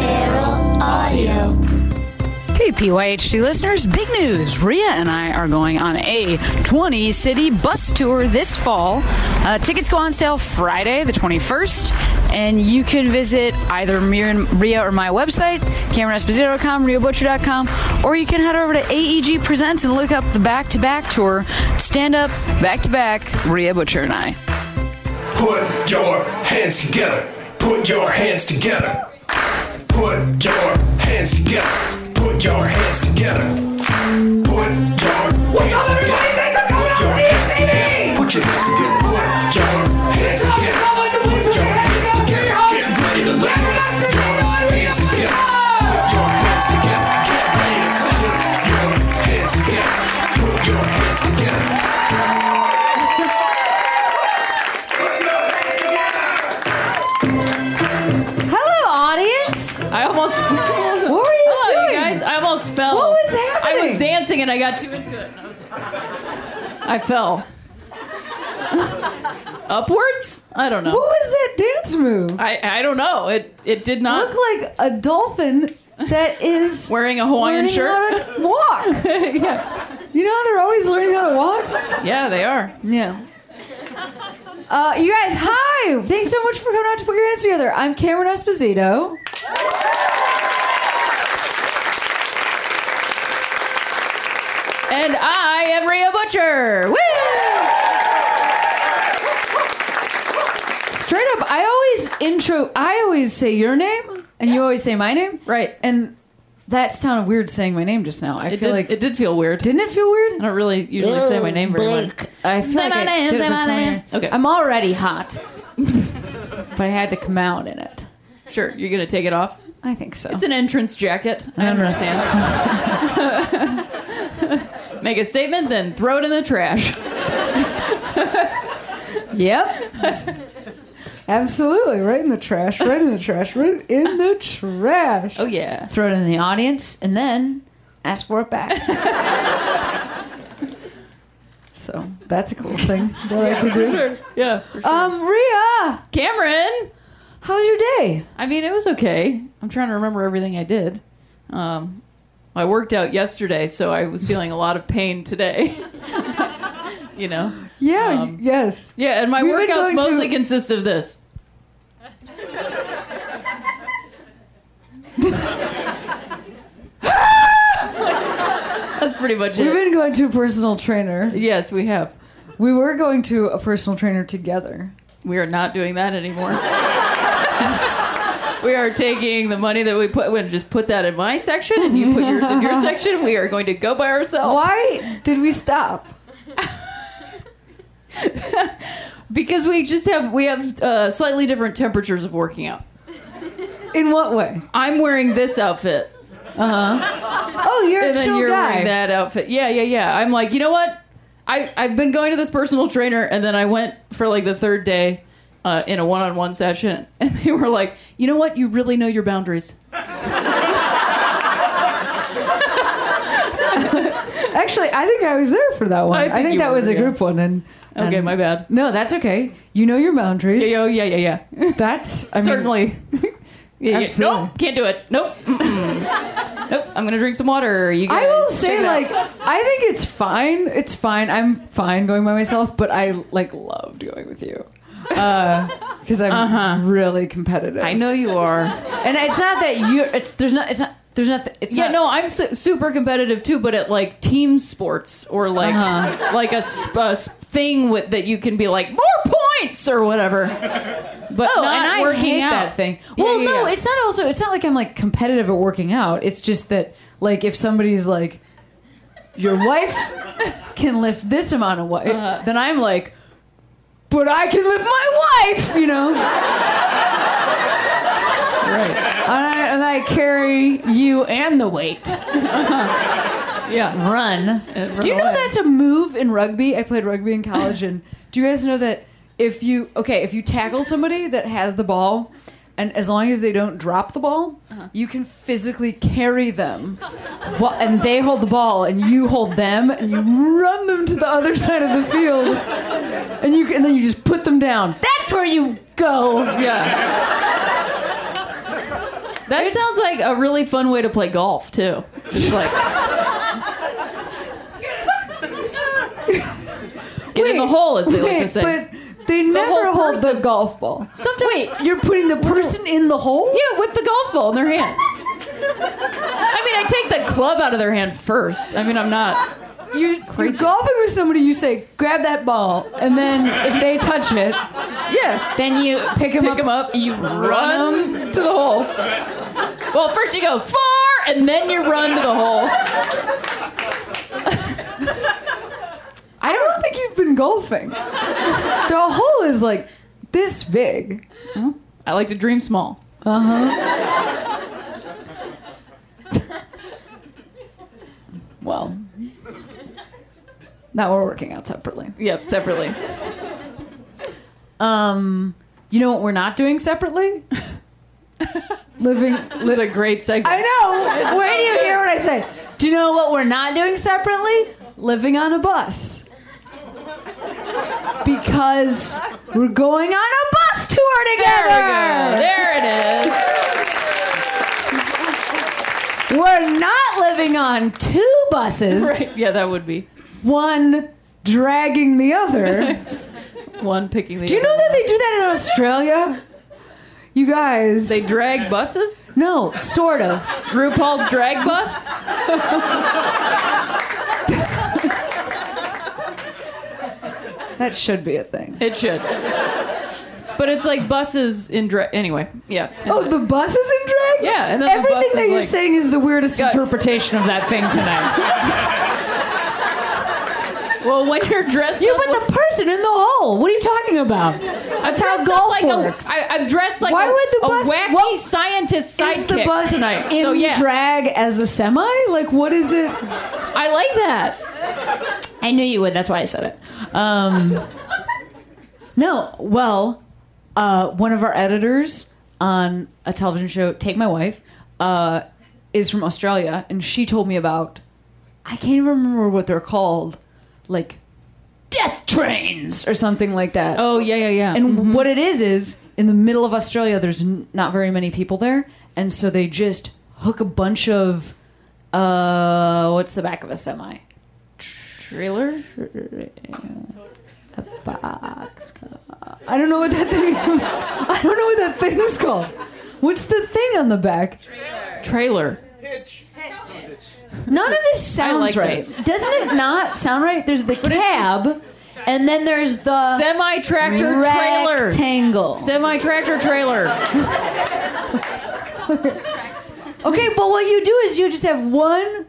Feral Audio. Okay, PYHT listeners, big news. Rhea and I are going on a 20 city bus tour this fall. Uh, tickets go on sale Friday, the 21st, and you can visit either Rhea or my website, CameronEsposito.com, RheaButcher.com, or you can head over to AEG Presents and look up the back to back tour. Stand up, back to back, Rhea Butcher and I. Put your hands together. Put your hands together. Put your hands together. Put your hands together. Put your hands together. Put your hands together. Put your hands together. Put your hands together. Put your hands together. Get ready to let your hands together. Dancing and I got too into it. I fell. Upwards? I don't know. What was that dance move? I, I don't know. It it did not Look like a dolphin that is wearing a Hawaiian learning shirt. how to walk. yeah. You know how they're always learning how to walk? yeah, they are. Yeah. Uh, you guys, hi! Thanks so much for coming out to put your hands together. I'm Cameron Esposito. And I am Rhea Butcher. Woo! Straight up, I always intro. I always say your name, and you always say my name. Right. And that sounded weird saying my name just now. I It feel did, like it did feel weird. didn't it feel weird? I don't really usually say my name very much. I feel Say like my I name, did it say for my name. Okay. I'm already hot, but I had to come out in it. Sure, you're gonna take it off. I think so. It's an entrance jacket. I understand. Make a statement, then throw it in the trash. Yep. Absolutely. Right in the trash. Right in the trash. Right in the trash. Oh yeah. Throw it in the audience and then ask for it back. so that's a cool thing that I can do. Sure. Yeah. Um, Rhea, Cameron. how was your day? I mean, it was okay. I'm trying to remember everything I did. Um, I worked out yesterday, so I was feeling a lot of pain today. you know. Yeah. Um, yes. Yeah, and my We've workouts mostly to- consist of this. That's pretty much it. We've been going to a personal trainer. Yes, we have. We were going to a personal trainer together. We are not doing that anymore. we are taking the money that we put. We're just put that in my section, and you put yours in your section. We are going to go by ourselves. Why did we stop? Because we just have we have uh, slightly different temperatures of working out. In what way? I'm wearing this outfit, Uh huh. Oh, you're and a then chill you're guy. wearing that outfit. Yeah, yeah, yeah. I'm like, you know what? I I've been going to this personal trainer, and then I went for like the third day. Uh, in a one-on-one session, and they were like, "You know what? You really know your boundaries." Actually, I think I was there for that one. I I think think, that were, was a yeah. group one. And, Okay, my bad. No, that's okay. You know your boundaries. Yeah, yeah, yeah, yeah. That's I mean, Certainly. yeah, yeah. Nope, can't do it. Nope. Nope. I'm gonna drink some water. You I will say, like, I think it's fine. It's fine. I'm fine going by myself, but I like loved going with you because I'm really competitive. Uh-huh. I know you are. and it's not that you. It's there's not. It's not. There's nothing. It's Yeah, not, no, I'm su- super competitive too, but at like team sports or like Uh-huh. like a, sp- a s- thing with that you can be like more points or whatever. But Oh, not and I working hate out. that thing. Well, yeah, no, yeah. it's not. Also, it's not like I'm like competitive at working out. It's just that like if somebody's like, your wife can lift this amount of weight, Uh-huh. then I'm like, but I can lift my wife. You know. right. And I, and I carry you and the weight. Yeah. Run. Do you know that's a move in rugby? I played rugby in college, and do you guys know that if you okay, if you tackle somebody that has the ball, and as long as they don't drop the ball, uh-huh. you can physically carry them, Wha- and they hold the ball, and you hold them, and you run them to the other side of the field, and you and then you just put them down. That's where you go. Yeah. That sounds like a really fun way to play golf too. Just like get in the hole, as they like to say. but they never hold the golf ball. Sometimes, Wait, you're putting the person in the hole? yeah, with the golf ball in their hand. I mean, I take the club out of their hand first. I mean, I'm not. You're, you're golfing with somebody, you say, grab that ball. And then if they touch it, Yeah, then you pick them pick up. them up, you run to the hole. Well, first you go far, and then you run to the hole. I don't think you've been golfing. the hole is like this big. I like to dream small. Uh huh. well, now we're working out separately. Yep, separately. Um, you know what we're not doing separately? Living. This is a great segment. I know. Where do you hear what I say? Do you know what we're not doing separately? Living on a bus. Because we're going on a bus tour There together. go. There it is. We're not living on two buses, Right. Yeah, that would be one dragging the other. one picking the. Do you know that they do that in Australia? You guys. they drag buses? no, sort of. RuPaul's drag bus? That should be a thing. It should. But it's like buses in drag. Anyway, yeah. Oh, the bus is in drag? Yeah, and then the Everything bus is that you're like- saying is the weirdest Got- interpretation of that thing tonight. Well, when you're dressed You up, put the person in the hole. What are you talking about? That's how golf like works. A, I, I'm dressed like Why a, would the bus- a wacky what- scientist sidekick is the bus tonight. in so yeah, drag as a semi? Like, what is it? I like that. I knew you would. That's why I said it. Um, no, well, uh, one of our editors on a television show, Take My Wife, uh, is from Australia, and she told me about. I can't even remember what they're called, like death trains or something like that. Oh yeah, yeah, yeah. And what it is is in the middle of Australia, there's n- not very many people there, and so they just hook a bunch of uh, what's the back of a semi? Trailer. A box. I don't know what that thing. I don't know what that thing is called. What's the thing on the back? Trailer. Hitch None of this sounds like right. this. Doesn't it not sound right? There's the cab, and then there's the Semi tractor trailer. rectangle. Semi tractor trailer. Okay, but what you do is you just have one.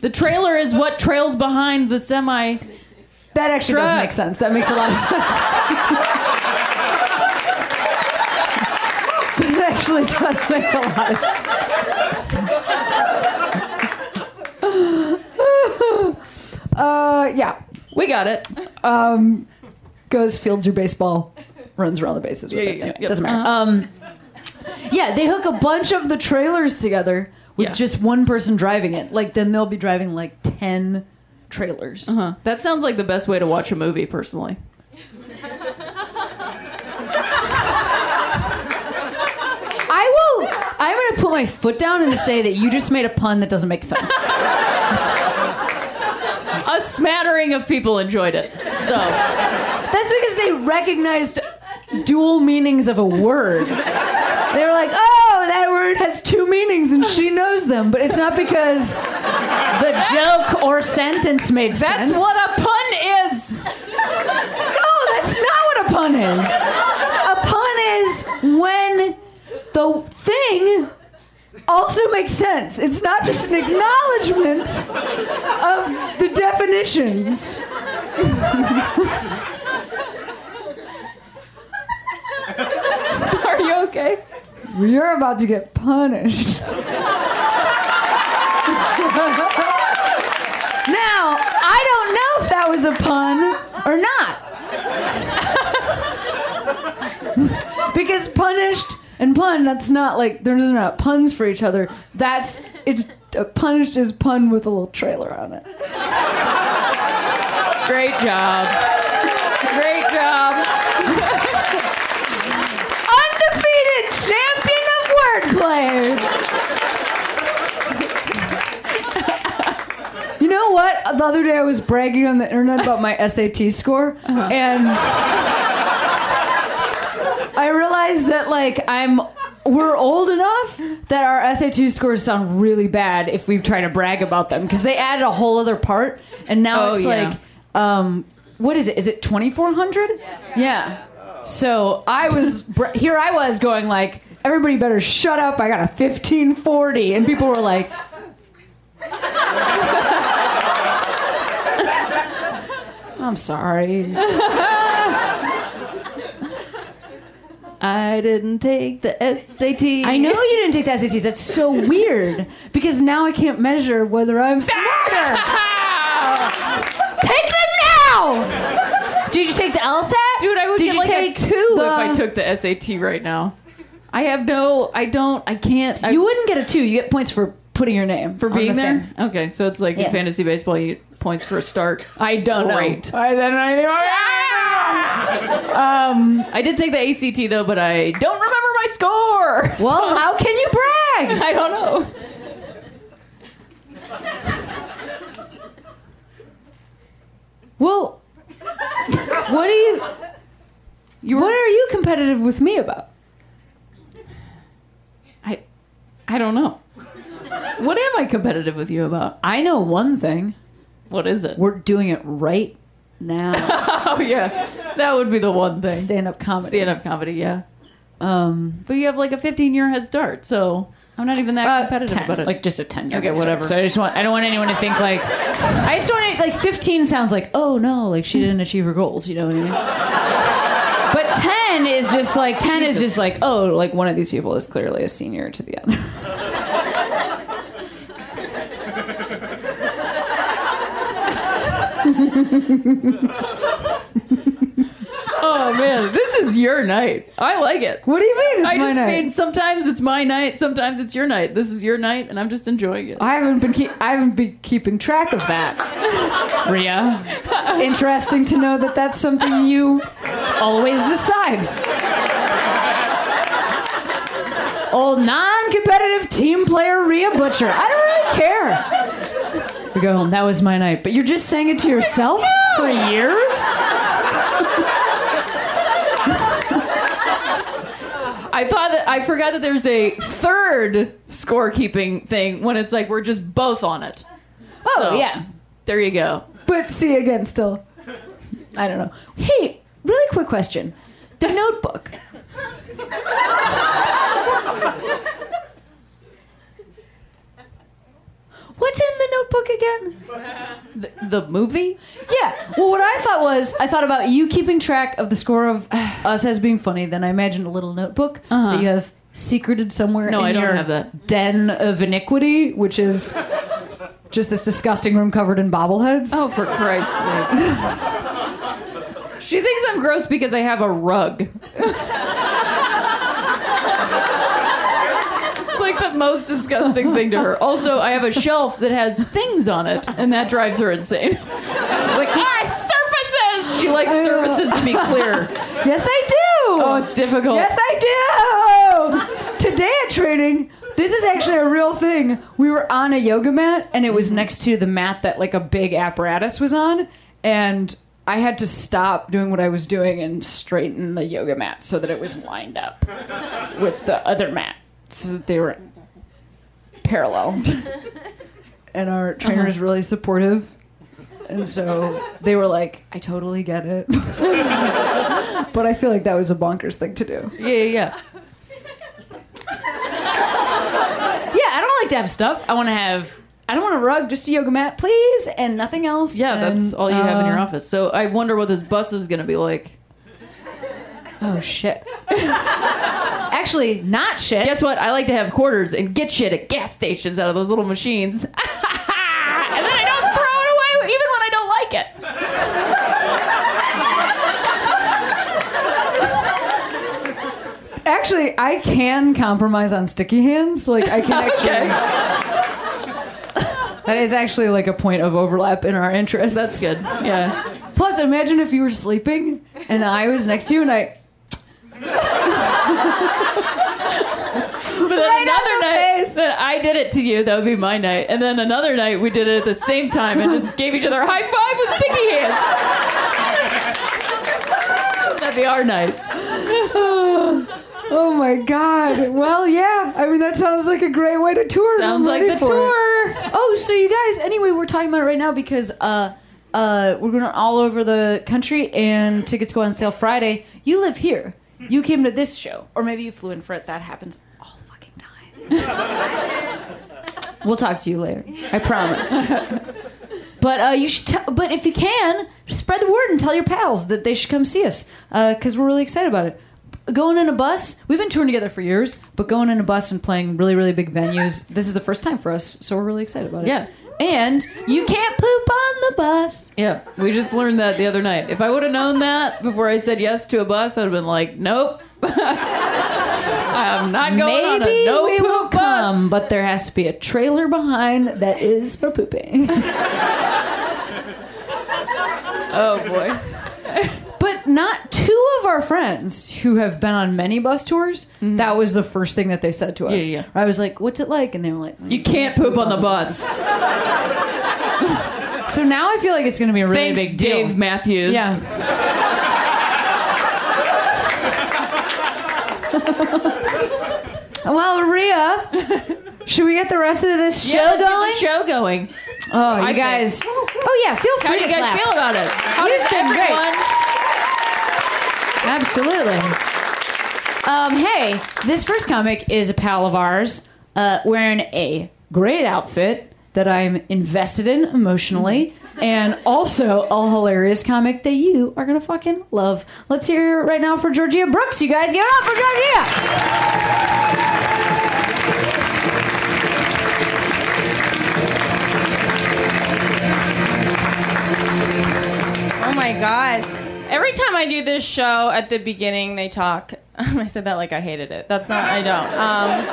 The trailer is what trails behind the semi. That actually does Truck. make sense. That makes a lot of sense. that actually does make a lot of sense. uh, yeah. We got it. Um, goes fields your baseball, runs around the bases with Yeah, it. yeah, Anyway, yeah. Doesn't matter. Um, yeah, they hook a bunch of the trailers together with Yeah. just one person driving it. Like then they'll be driving like ten trailers. Huh. That sounds like the best way to watch a movie, personally. I will. I'm going to put my foot down and say that you just made a pun that doesn't make sense. A smattering of people enjoyed it. So That's because they recognized dual meanings of a word. They were like, "Oh, word has two meanings, and she knows them." But it's not because the joke or sentence made that's sense. That's what a pun is. No, that's not what a pun is. A pun is when the thing also makes sense. It's not just an acknowledgement of the definitions. Are you okay? You're about to get punished. now, I don't know if that was a pun or not. because punished and pun, that's not like, there's not puns for each other. That's, it's uh, punished is pun with a little trailer on it. Great job. players. you know what? The other day I was bragging on the internet about my SAT score, uh-huh. and I realized that like I'm we're old enough that our SAT scores sound really bad if we try to brag about them because they added a whole other part, and now oh, it's yeah. like, um, what is it? Is it twenty four hundred? Yeah. yeah. So I was here. I was going like, Everybody better shut up. I got a 1540. And people were like, I'm sorry. I didn't take the SAT. I know you didn't take the SATs. That's so weird because now I can't measure whether I'm smarter. take them now. Did you take the LSAT? Dude, I would Did get you like take a two the- if I took the SAT right now. I have no. I don't. I can't. I, You wouldn't get a two. You get points for putting your name for being the there. thing. Okay, so it's like Yeah. in fantasy baseball, you get points for a start. I don't Great. know. I don't know anything about Um, I did take the ACT though, but I don't remember my score. Well, how can you brag? I don't know. Well, what do you? You What are you competitive with me about? I, I don't know. What am I competitive with you about? I know one thing. What is it? We're doing it right now. Oh yeah, that would be the one thing. Stand up comedy. Stand up comedy, yeah. Um, But you have like a 15 year head start, so I'm not even that uh, competitive 10, about it. like just a ten. year Okay, whatever. So I just want. I don't want anyone to think like. I just want to, like fifteen sounds like oh no like she didn't achieve her goals. You know what I mean? But ten is just like ten is just like oh like one of these people is clearly a senior to the other. oh man, this is your night. I like it. What do you mean? It's I my just night? mean sometimes it's my night, sometimes it's your night. This is your night, and I'm just enjoying it. I haven't been keep, I haven't been keeping track of that. Rhea, interesting to know that that's something you always decide. Old non-competitive team player Rhea Butcher. I don't really care. We go home. That was my night. But you're just saying it to yourself for years. I thought that I forgot that there's a third scorekeeping thing when it's like we're just both on it. Oh So, yeah. There you go. But see again, still. I don't know. Hey, really quick question. The Notebook. What's in the Notebook again? The, the movie? Yeah. Well, what I thought was, I thought about you keeping track of the score of us as being funny. Then I imagined a little notebook Uh-huh. that you have secreted somewhere No, in I don't your have that. den of iniquity, which is just this disgusting room covered in bobbleheads. Oh, for Christ's sake. she thinks I'm gross because I have a rug. it's like the most disgusting thing to her. Also, I have a shelf that has things on it, and that drives her insane. like, ah, likes surfaces to be clear. Yes, I do. Oh, it's difficult. Yes, I do. Today at training, this is actually a real thing. We were on a yoga mat, and it was mm-hmm. next to the mat that like a big apparatus was on, and I had to stop doing what I was doing and straighten the yoga mat so that it was lined up with the other mat, so that they were parallel. And our trainer is uh-huh. really supportive. And so they were like, I totally get it. but I feel like that was a bonkers thing to do. Yeah, yeah, yeah. Yeah, I don't like to have stuff. I want to have. I don't want a rug, just a yoga mat, please, and nothing else. Yeah, that's all you have in your uh, office. So I wonder what this bus is going to be like. Oh shit. Actually, not shit. Guess what? I like to have quarters and get shit at gas stations out of those little machines. and then I don't throw it away even when I don't like it. Actually, I can compromise on sticky hands. Like I can actually. That is actually like a point of overlap in our interests. That's good. Yeah. Plus, imagine if you were sleeping and I was next to you and I. But then Right on another the night, face. then I did it to you. That would be my night. And then another night we did it at the same time and just gave each other a high five with sticky hands. That'd be our night. Oh my god. Well, yeah. I mean, that sounds like a great way to tour. Sounds like the for it. tour. Oh, so you guys. Anyway, we're talking about it right now because uh, uh, we're going all over the country, and tickets go on sale Friday. You live here. You came to this show, or maybe you flew in for it. That happens all the fucking time. we'll talk to you later. I promise. But uh, you should. T- but if you can, spread the word and tell your pals that they should come see us because we're really excited about it. Going in a bus, we've been touring together for years, but going in a bus and playing really, really big venues, this is the first time for us, so we're really excited about it. Yeah. And you can't poop on the bus. Yeah, we just learned that the other night. If I would have known that before I said yes to a bus, I'd have been like, nope. I'm not going on a no we poop will bus. come, but there has to be a trailer behind that is for pooping. oh boy. Not two of our friends who have been on many bus tours. That was the first thing that they said to us. Mm-hmm. Yeah, yeah. I was like, "What's it like?" And they were like, You can't poop on the bus. So now I feel like it's going to be a really Thanks, big deal. Dave Matthews. Yeah. well, Rhea, should we get the rest of this show Yeah, going? show going. oh, you I guys. Oh yeah, feel free How do you guys clap. feel about it? How does been great. Absolutely. Um, hey, this first comic is a pal of ours uh, wearing a great outfit that I'm invested in emotionally, and also a hilarious comic that you are gonna fucking love. Let's hear right now for Georgia Brooks. You guys give it up for Georgia. Oh my god. Every time I do this show at the beginning, they talk. I said that like I hated it. That's not, I don't. Um,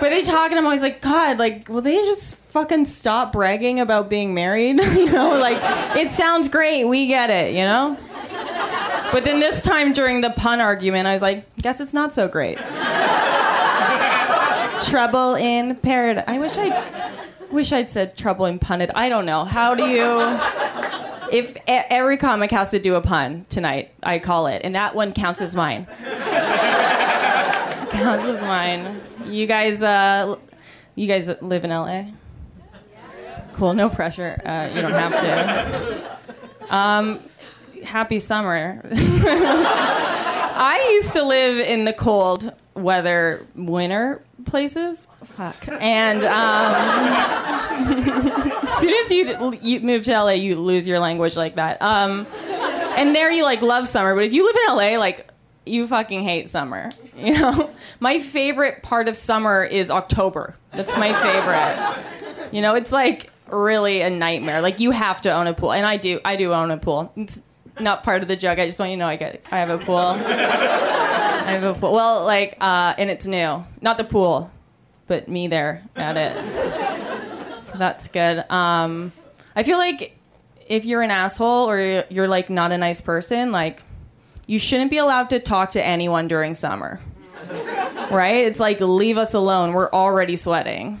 but they talk, and I'm always like, God, like, will they just fucking stop bragging about being married? you know, like, it sounds great. We get it, you know? But then this time during the pun argument, I was like, guess it's not so great. Trouble in paradise. I wish I'd, wish I'd said trouble in punted. I don't know. How do you if every comic has to do a pun tonight, I call it, and that one counts as mine. counts as mine. You guys, uh, you guys live in LA. Cool, no pressure. Uh, you don't have to. Um, happy summer. I used to live in the cold weather winter places. Fuck. And um, as soon as you, you move to LA, you lose your language like that. Um, and there you like love summer, but if you live in LA, like you fucking hate summer. You know, my favorite part of summer is October. That's my favorite. You know, it's like really a nightmare. Like you have to own a pool, and I do. I do own a pool. It's not part of the joke. I just want you to know I get. I have a pool. I have a pool. Well, like, uh, and it's new. Not the pool, but me there at it. So that's good. Um, I feel like if you're an asshole or you're, you're like not a nice person, like you shouldn't be allowed to talk to anyone during summer. Right? It's like leave us alone. We're already sweating.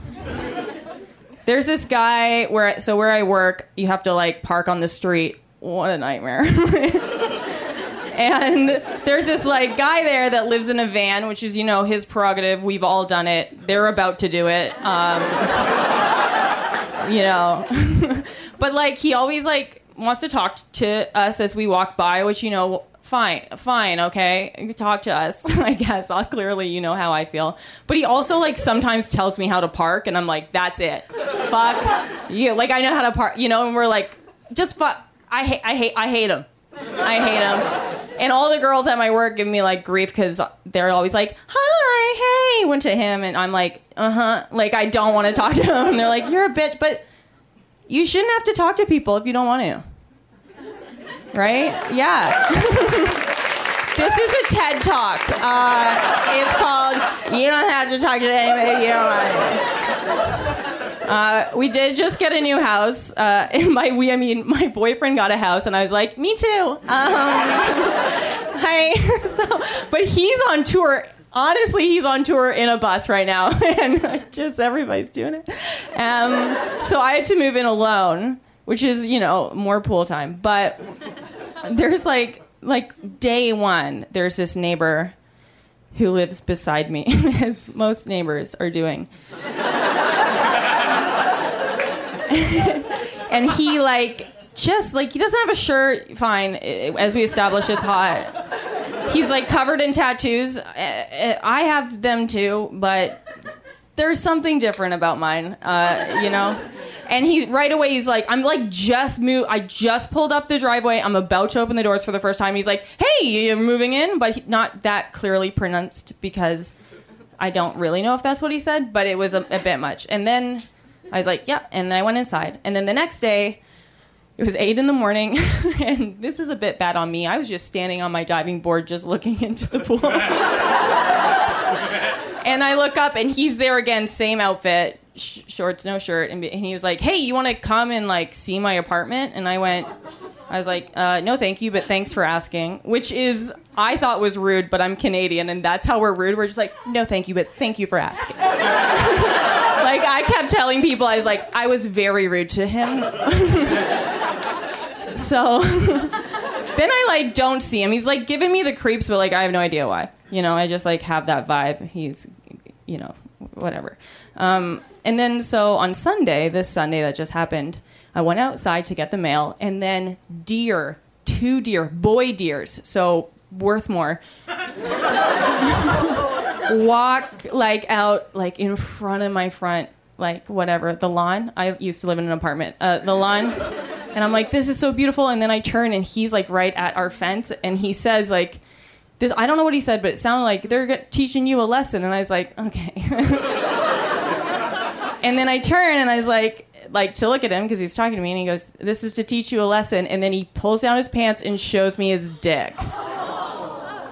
There's this guy where so where I work, you have to like park on the street. What a nightmare. and there's this like guy there that lives in a van, which is you know his prerogative. We've all done it. They're about to do it. Um, you know, but like he always like wants to talk to us as we walk by, which you know. Fine, fine, okay. You talk to us, I guess. I'll, clearly, you know how I feel. But he also like sometimes tells me how to park, and I'm like, that's it. Fuck you. Like I know how to park, you know. And we're like, just fuck. I hate, I hate, I hate him. I hate him. And all the girls at my work give me like grief because they're always like, "Hi, hey," went to him, and I'm like, "Uh huh." Like I don't want to talk to him. And they're like, "You're a bitch," but you shouldn't have to talk to people if you don't want to. Right? Yeah. this is a TED talk. Uh, it's called "You Don't Have to Talk to Anybody You Don't Want to." Uh, we did just get a new house. Uh, and by we, I mean my boyfriend got a house, and I was like, me too. Um, hi. so, but he's on tour honestly, he's on tour in a bus right now, and just everybody's doing it. Um, so I had to move in alone, which is you know more pool time. But there's like like day one, there's this neighbor who lives beside me, as most neighbors are doing. and he like just like he doesn't have a shirt. Fine. As we establish, it's hot. He's like covered in tattoos. I have them too but there's something different about mine uh, you know? And he's right away he's like i'm like just moved i just pulled up the driveway. I'm about to open the doors for the first time. He's like hey you're moving in? But he, not that clearly pronounced because i don't really know if that's what he said but it was a, a bit much. And then I was like, yeah. And then I went inside. And then the next day, it was eight in the morning. and this is a bit bad on me. I was just standing on my diving board, just looking into the pool. and I look up, and he's there again, same outfit, sh- shorts, no shirt. And, and he was like, hey, you want to come and like see my apartment? And I went, I was like, uh, no, thank you, but thanks for asking. Which is, I thought was rude, but I'm Canadian, and that's how we're rude. We're just like, no, thank you, but thank you for asking. like I kept telling people, I was like, I was very rude to him. so then I like don't see him. He's like giving me the creeps, but like I have no idea why. You know, I just like have that vibe. He's, you know, whatever. Um, and then so on Sunday, this Sunday that just happened, I went outside to get the mail, and then deer, two deer, boy deers, so worth more walk like out like in front of my front like whatever the lawn i used to live in an apartment uh, the lawn and i'm like this is so beautiful and then i turn and he's like right at our fence and he says like this i don't know what he said but it sounded like they're teaching you a lesson and i was like okay. And then i turn and i was like like to look at him because he's talking to me and he goes this is to teach you a lesson and then he pulls down his pants and shows me his dick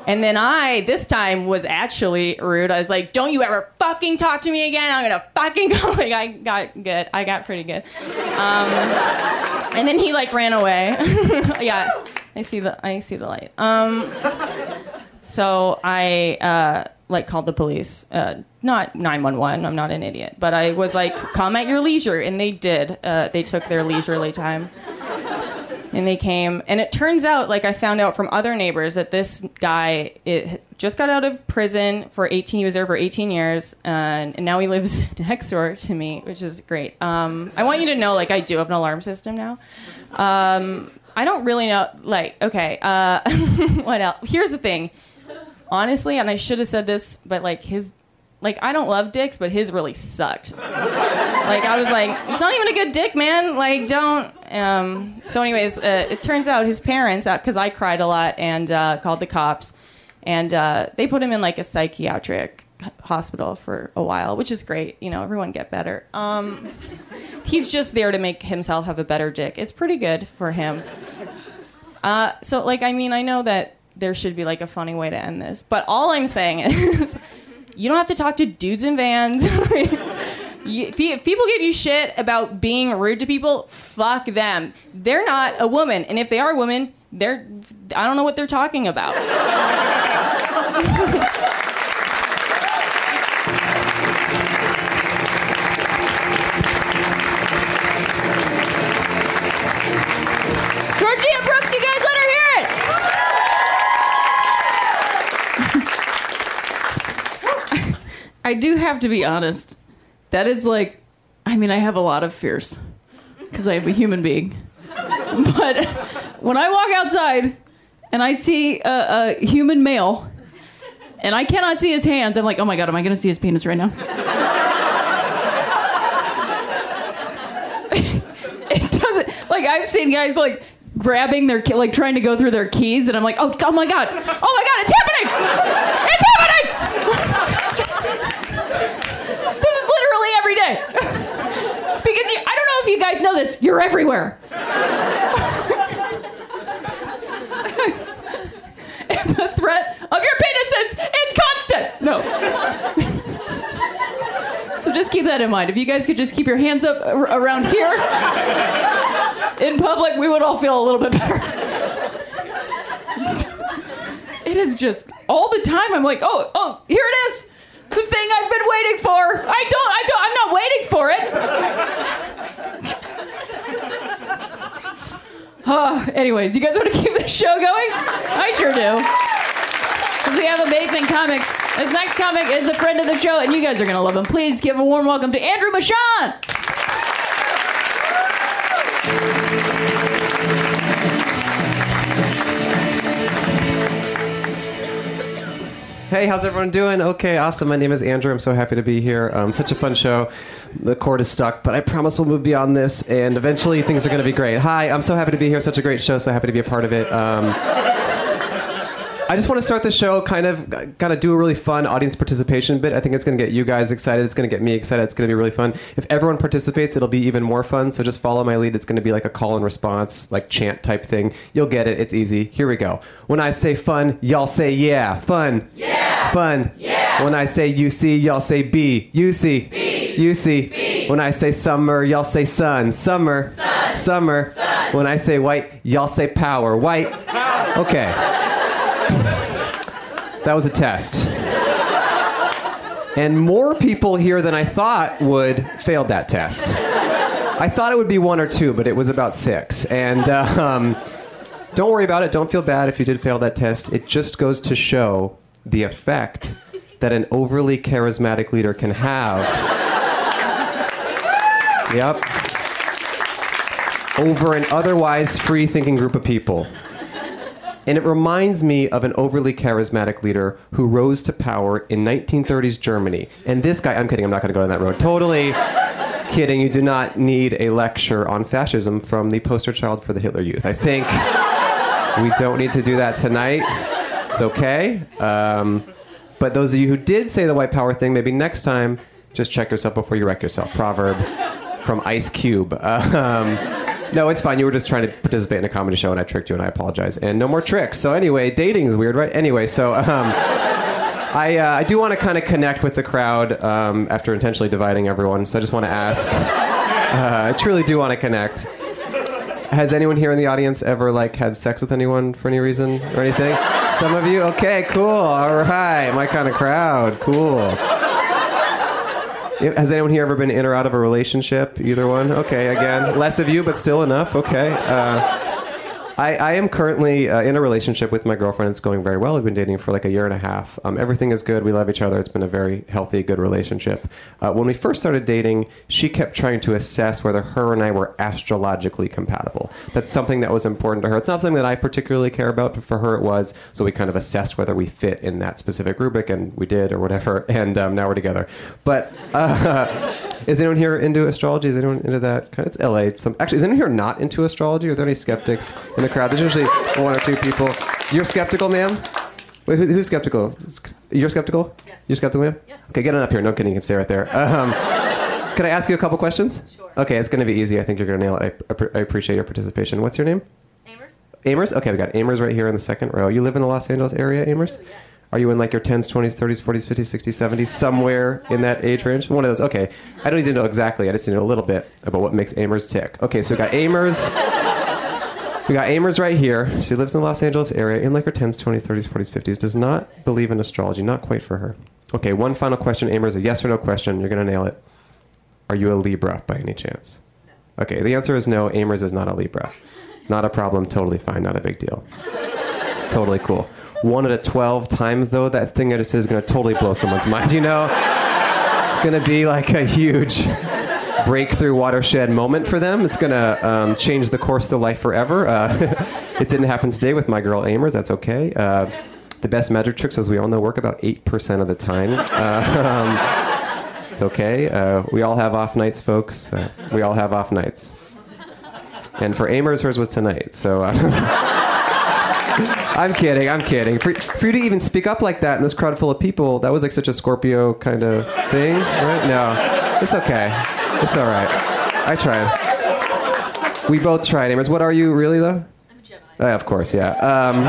and then I, this time, was actually rude. I was like, "Don't you ever fucking talk to me again? I'm gonna fucking go." Like I got good. I got pretty good. Um, and then he like ran away. yeah, I see the I see the light. Um, so I uh, like called the police. Uh, not 911. I'm not an idiot, but I was like, "Come at your leisure," and they did. Uh, they took their leisurely time and they came and it turns out like i found out from other neighbors that this guy it just got out of prison for 18 he was there for 18 years and, and now he lives next door to me which is great um, i want you to know like i do have an alarm system now um, i don't really know like okay uh, what else here's the thing honestly and i should have said this but like his like i don't love dicks but his really sucked like I was like, it's not even a good dick, man. Like don't. Um, so, anyways, uh, it turns out his parents, because I cried a lot and uh, called the cops, and uh, they put him in like a psychiatric hospital for a while, which is great. You know, everyone get better. Um, he's just there to make himself have a better dick. It's pretty good for him. Uh, so, like, I mean, I know that there should be like a funny way to end this, but all I'm saying is, you don't have to talk to dudes in vans. People give you shit about being rude to people, fuck them. They're not a woman, and if they are women, they're I don't know what they're talking about. I do have to be honest. That is like, I mean, I have a lot of fears because I am a human being. But when I walk outside and I see a, a human male and I cannot see his hands, I'm like, oh my god, am I going to see his penis right now? it doesn't like I've seen guys like grabbing their like trying to go through their keys, and I'm like, oh, oh my god, oh my god, it's happening! It's happening! this is literally every day because you, I don't know if you guys know this, you're everywhere. and the threat of your penises is constant. No. So just keep that in mind. If you guys could just keep your hands up ar- around here in public, we would all feel a little bit better. it is just all the time. I'm like, oh, oh, here it is, the thing I've been waiting for. I don't, I don't, I'm not waiting for it. Uh, anyways, you guys want to keep this show going? I sure do. We have amazing comics. This next comic is a friend of the show, and you guys are gonna love him. Please give a warm welcome to Andrew Michaan. Hey, how's everyone doing? Okay, awesome. My name is Andrew. I'm so happy to be here. Um, such a fun show. The cord is stuck, but I promise we'll move beyond this, and eventually things are going to be great. Hi, I'm so happy to be here. Such a great show. So happy to be a part of it. Um, I just want to start the show kind of kind of do a really fun audience participation bit. I think it's going to get you guys excited. It's going to get me excited. It's going to be really fun. If everyone participates, it'll be even more fun. So just follow my lead. It's going to be like a call and response, like chant type thing. You'll get it. It's easy. Here we go. When I say fun, y'all say yeah. Fun. Yeah. Fun. Yeah. When I say you see, y'all say B. You see. B. You see. B. When I say summer, y'all say sun. Summer. Sun. Summer. Sun. When I say white, y'all say power. White. Power. Okay. That was a test. And more people here than I thought would failed that test. I thought it would be one or two, but it was about six. And uh, um, don't worry about it. Don't feel bad if you did fail that test. It just goes to show the effect that an overly charismatic leader can have. Yep. Over an otherwise free thinking group of people. And it reminds me of an overly charismatic leader who rose to power in 1930s Germany. And this guy, I'm kidding, I'm not going to go down that road. Totally kidding. You do not need a lecture on fascism from the poster child for the Hitler Youth. I think we don't need to do that tonight. It's okay. Um, but those of you who did say the white power thing, maybe next time, just check yourself before you wreck yourself. Proverb from Ice Cube. Um, no, it's fine. You were just trying to participate in a comedy show, and I tricked you, and I apologize. And no more tricks. So anyway, dating is weird, right? Anyway, so um, I uh, I do want to kind of connect with the crowd um, after intentionally dividing everyone. So I just want to ask. Uh, I truly do want to connect. Has anyone here in the audience ever like had sex with anyone for any reason or anything? Some of you. Okay, cool. All right, my kind of crowd. Cool. Has anyone here ever been in or out of a relationship? Either one? Okay, again, less of you, but still enough. Okay. Uh, I, I am currently uh, in a relationship with my girlfriend. It's going very well. We've been dating for like a year and a half. Um, everything is good. We love each other. It's been a very healthy, good relationship. Uh, when we first started dating, she kept trying to assess whether her and I were astrologically compatible. That's something that was important to her. It's not something that I particularly care about, but for her it was. So we kind of assessed whether we fit in that specific rubric, and we did, or whatever. And um, now we're together. But uh, is anyone here into astrology? Is anyone into that? It's LA. Some, actually, is anyone here not into astrology? Are there any skeptics in the crowd? There's usually one or two people. You're skeptical, ma'am? Wait, who, who's skeptical? You're skeptical? Yes. You're skeptical, ma'am? Yes. Okay, get on up here. No kidding. You can stay right there. Um, can I ask you a couple questions? Sure. Okay, it's going to be easy. I think you're going to nail it. I, I appreciate your participation. What's your name? Amers? Amers? Okay, we got Amers right here in the second row. You live in the Los Angeles area, Amers? yes. Are you in like your 10s, 20s, 30s, 40s, 50s, 60s, 70s, somewhere in that age range? One of those. Okay. I don't need to know exactly. I just need to know a little bit about what makes Amers tick. Okay, so we got Amers. We got Amers right here. She lives in the Los Angeles area in like her 10s, 20s, 30s, 40s, 50s. Does not believe in astrology. Not quite for her. Okay, one final question, Amers. A yes or no question. You're going to nail it. Are you a Libra by any chance? Okay, the answer is no. Amers is not a Libra. Not a problem. Totally fine. Not a big deal. totally cool. One out of 12 times, though, that thing I just is going to totally blow someone's mind, you know? It's going to be like a huge breakthrough watershed moment for them. It's going to um, change the course of their life forever. Uh, it didn't happen today with my girl Amers. That's okay. Uh, the best magic tricks, as we all know, work about 8% of the time. Uh, um, it's okay. Uh, we all have off nights, folks. Uh, we all have off nights. And for Amers, hers was tonight. So. Uh, I'm kidding. I'm kidding. For, for you to even speak up like that in this crowd full of people, that was like such a Scorpio kind of thing, right? No, it's okay. It's all right. I tried. We both tried. Amers, what are you really though? I'm a Gemini. Uh, of course, yeah. Um,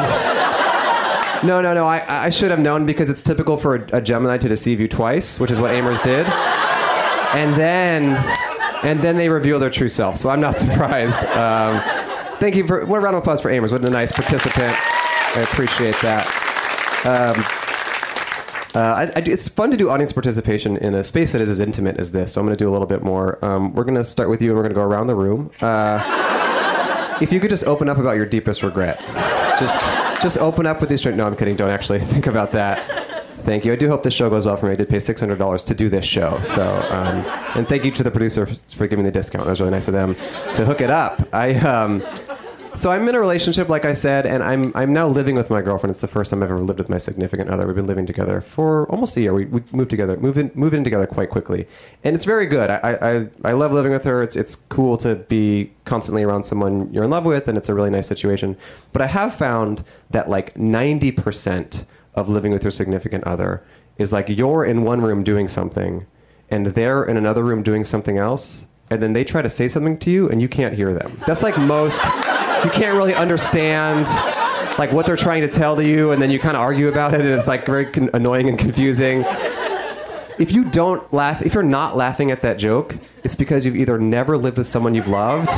no, no, no. I, I should have known because it's typical for a, a Gemini to deceive you twice, which is what Amers did. And then, and then they reveal their true self. So I'm not surprised. Um, thank you for what a round of applause for Amers. What a nice participant. I appreciate that. Uh, I, I it's fun to do audience participation in a space that is as intimate as this. So I'm going to do a little bit more. Um, we're going to start with you, and we're going to go around the room. Uh, if you could just open up about your deepest regret, just just open up with these. No, I'm kidding. Don't actually think about that. Thank you. I do hope this show goes well for me. I did pay six hundred dollars to do this show, so um, and thank you to the producer for giving me the discount. That was really nice of them to hook it up. I um, so I'm in a relationship, like I said, and I'm I'm now living with my girlfriend. It's the first time I've ever lived with my significant other. We've been living together for almost a year. We, we moved together, moved in, moved in together quite quickly, and it's very good. I, I I love living with her. It's it's cool to be constantly around someone you're in love with, and it's a really nice situation. But I have found that like 90 percent of living with your significant other is like you're in one room doing something, and they're in another room doing something else, and then they try to say something to you, and you can't hear them. That's like most you can't really understand like what they're trying to tell to you and then you kind of argue about it and it's like very con- annoying and confusing. If you don't laugh if you're not laughing at that joke it's because you've either never lived with someone you've loved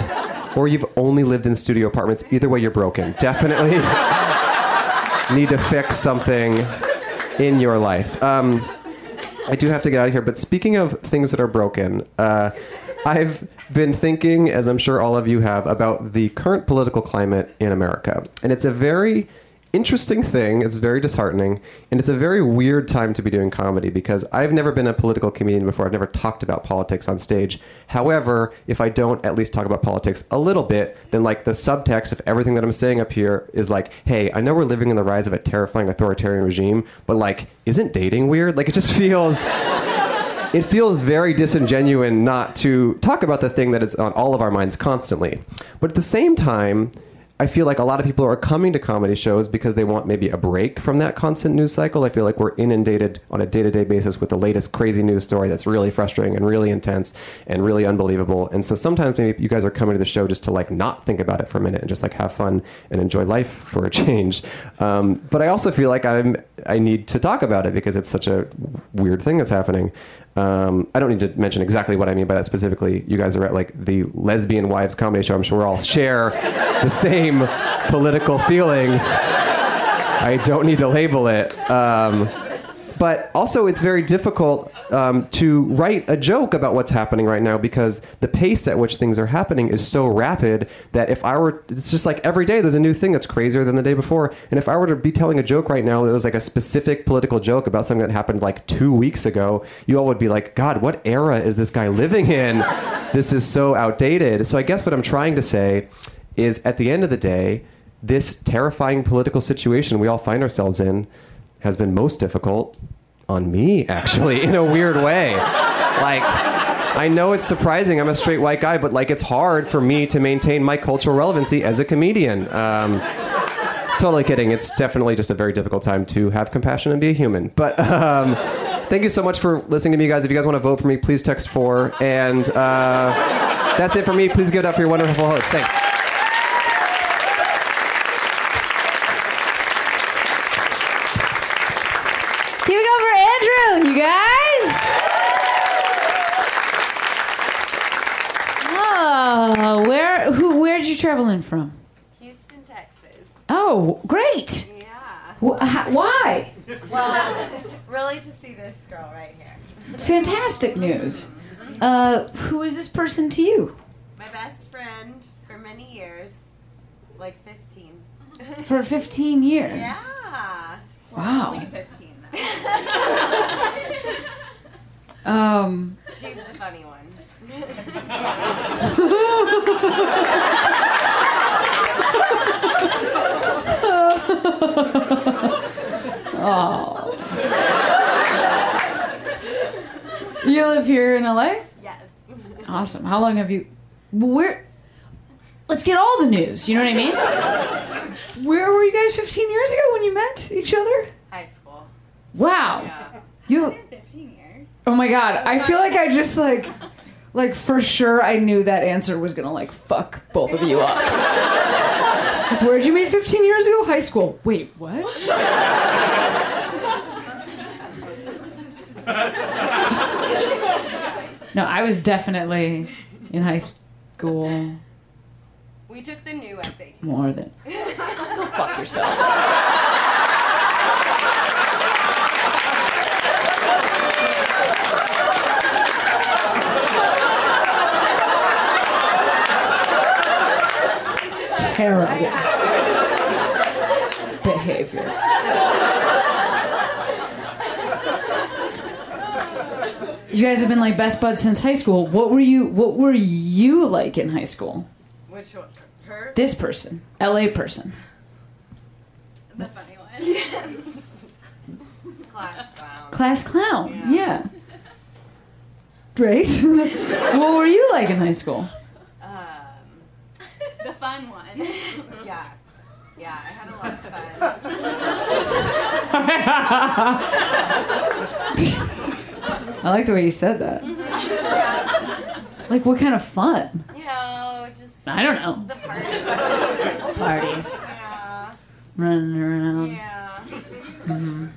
or you've only lived in studio apartments. Either way you're broken. Definitely need to fix something in your life. Um, I do have to get out of here, but speaking of things that are broken, uh, I've been thinking, as I'm sure all of you have, about the current political climate in America. And it's a very interesting thing, it's very disheartening, and it's a very weird time to be doing comedy because I've never been a political comedian before. I've never talked about politics on stage. However, if I don't at least talk about politics a little bit, then like the subtext of everything that I'm saying up here is like, hey, I know we're living in the rise of a terrifying authoritarian regime, but like, isn't dating weird? Like, it just feels it feels very disingenuous not to talk about the thing that is on all of our minds constantly. But at the same time, I feel like a lot of people are coming to comedy shows because they want maybe a break from that constant news cycle. I feel like we're inundated on a day to day basis with the latest crazy news story that's really frustrating and really intense and really unbelievable. And so sometimes maybe you guys are coming to the show just to like not think about it for a minute and just like have fun and enjoy life for a change. Um, but I also feel like I'm I need to talk about it because it's such a weird thing that's happening. Um, I don't need to mention exactly what I mean by that specifically. You guys are at like the lesbian wives comedy show. I'm sure we all share the same political feelings. I don't need to label it. Um, but also, it's very difficult um, to write a joke about what's happening right now because the pace at which things are happening is so rapid that if I were, it's just like every day there's a new thing that's crazier than the day before. And if I were to be telling a joke right now that was like a specific political joke about something that happened like two weeks ago, you all would be like, God, what era is this guy living in? This is so outdated. So I guess what I'm trying to say is at the end of the day, this terrifying political situation we all find ourselves in has been most difficult on me, actually, in a weird way. Like, I know it's surprising. I'm a straight white guy, but like, it's hard for me to maintain my cultural relevancy as a comedian. Um, totally kidding. It's definitely just a very difficult time to have compassion and be a human. But um, thank you so much for listening to me, guys. If you guys want to vote for me, please text four. And uh, that's it for me. Please give it up for your wonderful host. Thanks. Keep it going for Andrew, you guys. Oh, where who where did you travel in from? Houston, Texas. Oh, great. Yeah. Wh- ha- Why? Well, really to see this girl right here. Fantastic news. Uh, who is this person to you? My best friend for many years, like 15. For 15 years. Yeah. Wow. Only 15 though. Um, She's the funny one. You live here in LA? Yes. Awesome. How long have you? Where? Let's get all the news. You know what I mean? Where were you guys 15 years ago when you met each other? High school. Wow. Yeah. You. 15 years. Oh my god. I feel like I just like, like for sure I knew that answer was gonna like fuck both of you up. Like, Where'd you meet 15 years ago? High school. Wait, what? No, I was definitely in high school We took the new SAT. more than. Go fuck yourself. You guys have been like best buds since high school. What were you? What were you like in high school? Which one? Her? This person, LA person. The funny one. Class clown. Class clown. Yeah. Great. what were you like in high school? Um, the fun one. yeah. Yeah, I had a lot of fun. I like the way you said that. Like what kind of fun? You know, just I don't know. the party. Parties, Yeah. running around. Yeah. Mm-hmm.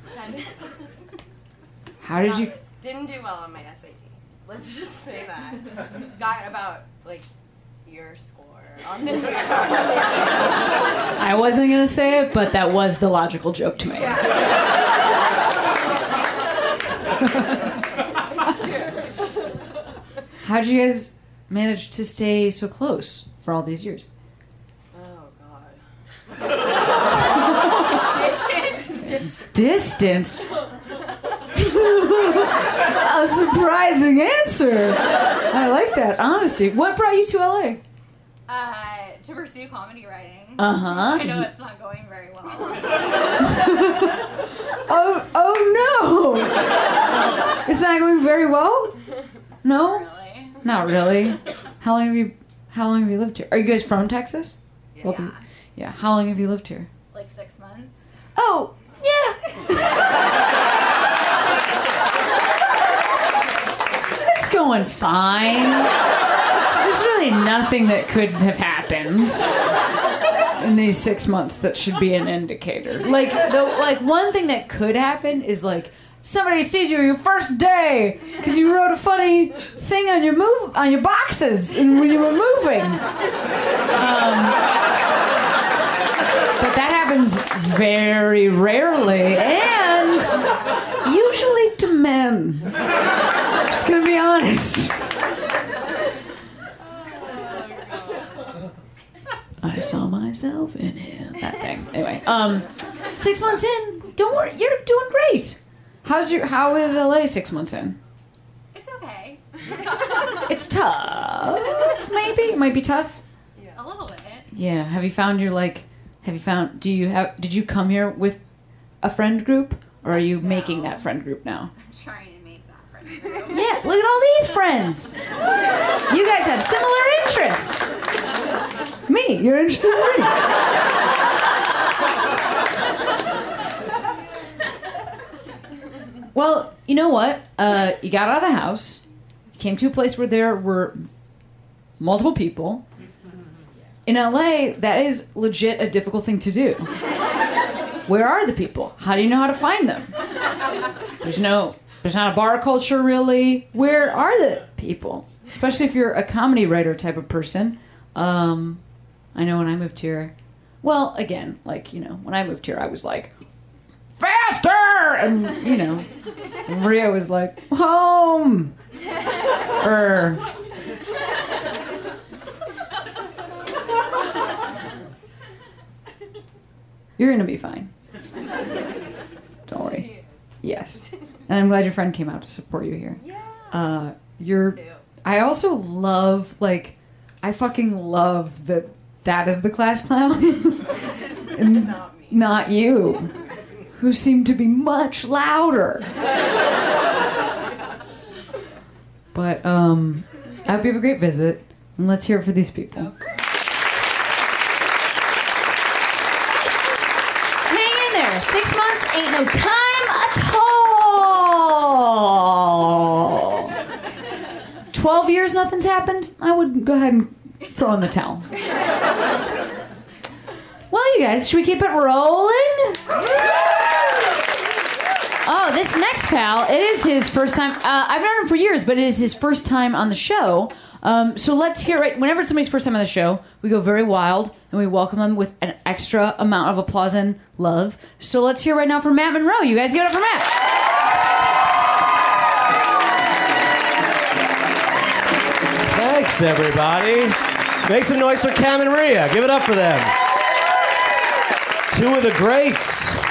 How did you? Didn't do well on my SAT. Let's just say that. Got about like your score on the I wasn't gonna say it, but that was the logical joke to make. How did you guys manage to stay so close for all these years? Oh god. Distance. Distance. A surprising answer. I like that honesty. What brought you to LA? Uh, to pursue comedy writing. Uh huh. I know it's not going very well. Oh, oh no! It's not going very well. No, really. Not really. How long have you? How long have you lived here? Are you guys from Texas? Welcome. Yeah. Yeah. How long have you lived here? Like six months. Oh, yeah. it's going fine. There's really nothing that could have happened in these six months that should be an indicator. Like the like one thing that could happen is like somebody sees you your first day because you wrote a funny thing on your move on your boxes and when you were moving. Um, but that happens very rarely and usually to men. I'm just gonna be honest. I saw myself in him. That thing. Anyway, um, six months in. Don't worry, you're doing great. How's your? How is LA six months in? It's okay. It's tough. Maybe it might be tough. Yeah. A little bit. Yeah. Have you found your like? Have you found? Do you have? Did you come here with a friend group, or are you making that friend group now? I'm trying to make that friend group. Yeah. Look at all these friends. You guys have similar interests. Me, you're interested in me. Well, you know what? Uh, you got out of the house. You came to a place where there were multiple people. In LA, that is legit a difficult thing to do. Where are the people? How do you know how to find them? There's no, there's not a bar culture really. Where are the people? Especially if you're a comedy writer type of person. Um, I know when I moved here. Well, again, like you know, when I moved here, I was like, faster, and you know, and Maria was like, home, or. You're gonna be fine. Don't worry. Yes. And I'm glad your friend came out to support you here. Yeah. Uh, you're. I also love like, I fucking love that that is the class clown, Not me. not you, who seem to be much louder. but um, I hope you have a great visit, and let's hear it for these people. Hang in there. Six months ain't no time at all. Twelve years, nothing's happened. I would go ahead and throw in the towel. Well, you guys, should we keep it rolling? Oh, this next pal, it is his first time. Uh, I've known him for years, but it is his first time on the show. Um, so let's hear it. Whenever it's somebody's first time on the show, we go very wild and we welcome them with an extra amount of applause and love. So let's hear right now from Matt Monroe. You guys give it up for Matt. Thanks, everybody. Make some noise for Cam and Maria. Give it up for them. two of the greats.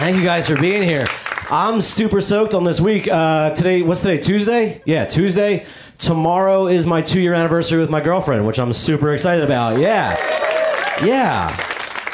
Thank you guys for being here. I'm super soaked on this week. Uh, today, what's today? Tuesday? Yeah, Tuesday. Tomorrow is my two year anniversary with my girlfriend, which I'm super excited about. Yeah. Yeah.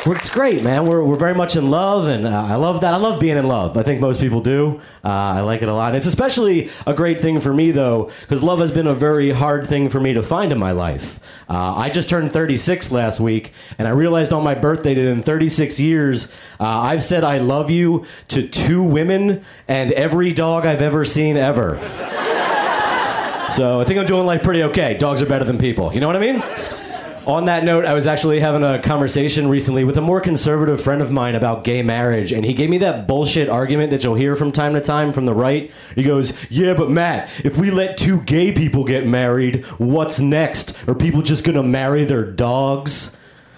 It's great, man. We're, we're very much in love, and uh, I love that. I love being in love. I think most people do. Uh, I like it a lot. It's especially a great thing for me, though, because love has been a very hard thing for me to find in my life. Uh, I just turned 36 last week, and I realized on my birthday that in 36 years, uh, I've said I love you to two women and every dog I've ever seen ever. So I think I'm doing like pretty okay. Dogs are better than people. You know what I mean? On that note, I was actually having a conversation recently with a more conservative friend of mine about gay marriage, and he gave me that bullshit argument that you'll hear from time to time from the right. He goes, Yeah, but Matt, if we let two gay people get married, what's next? Are people just gonna marry their dogs?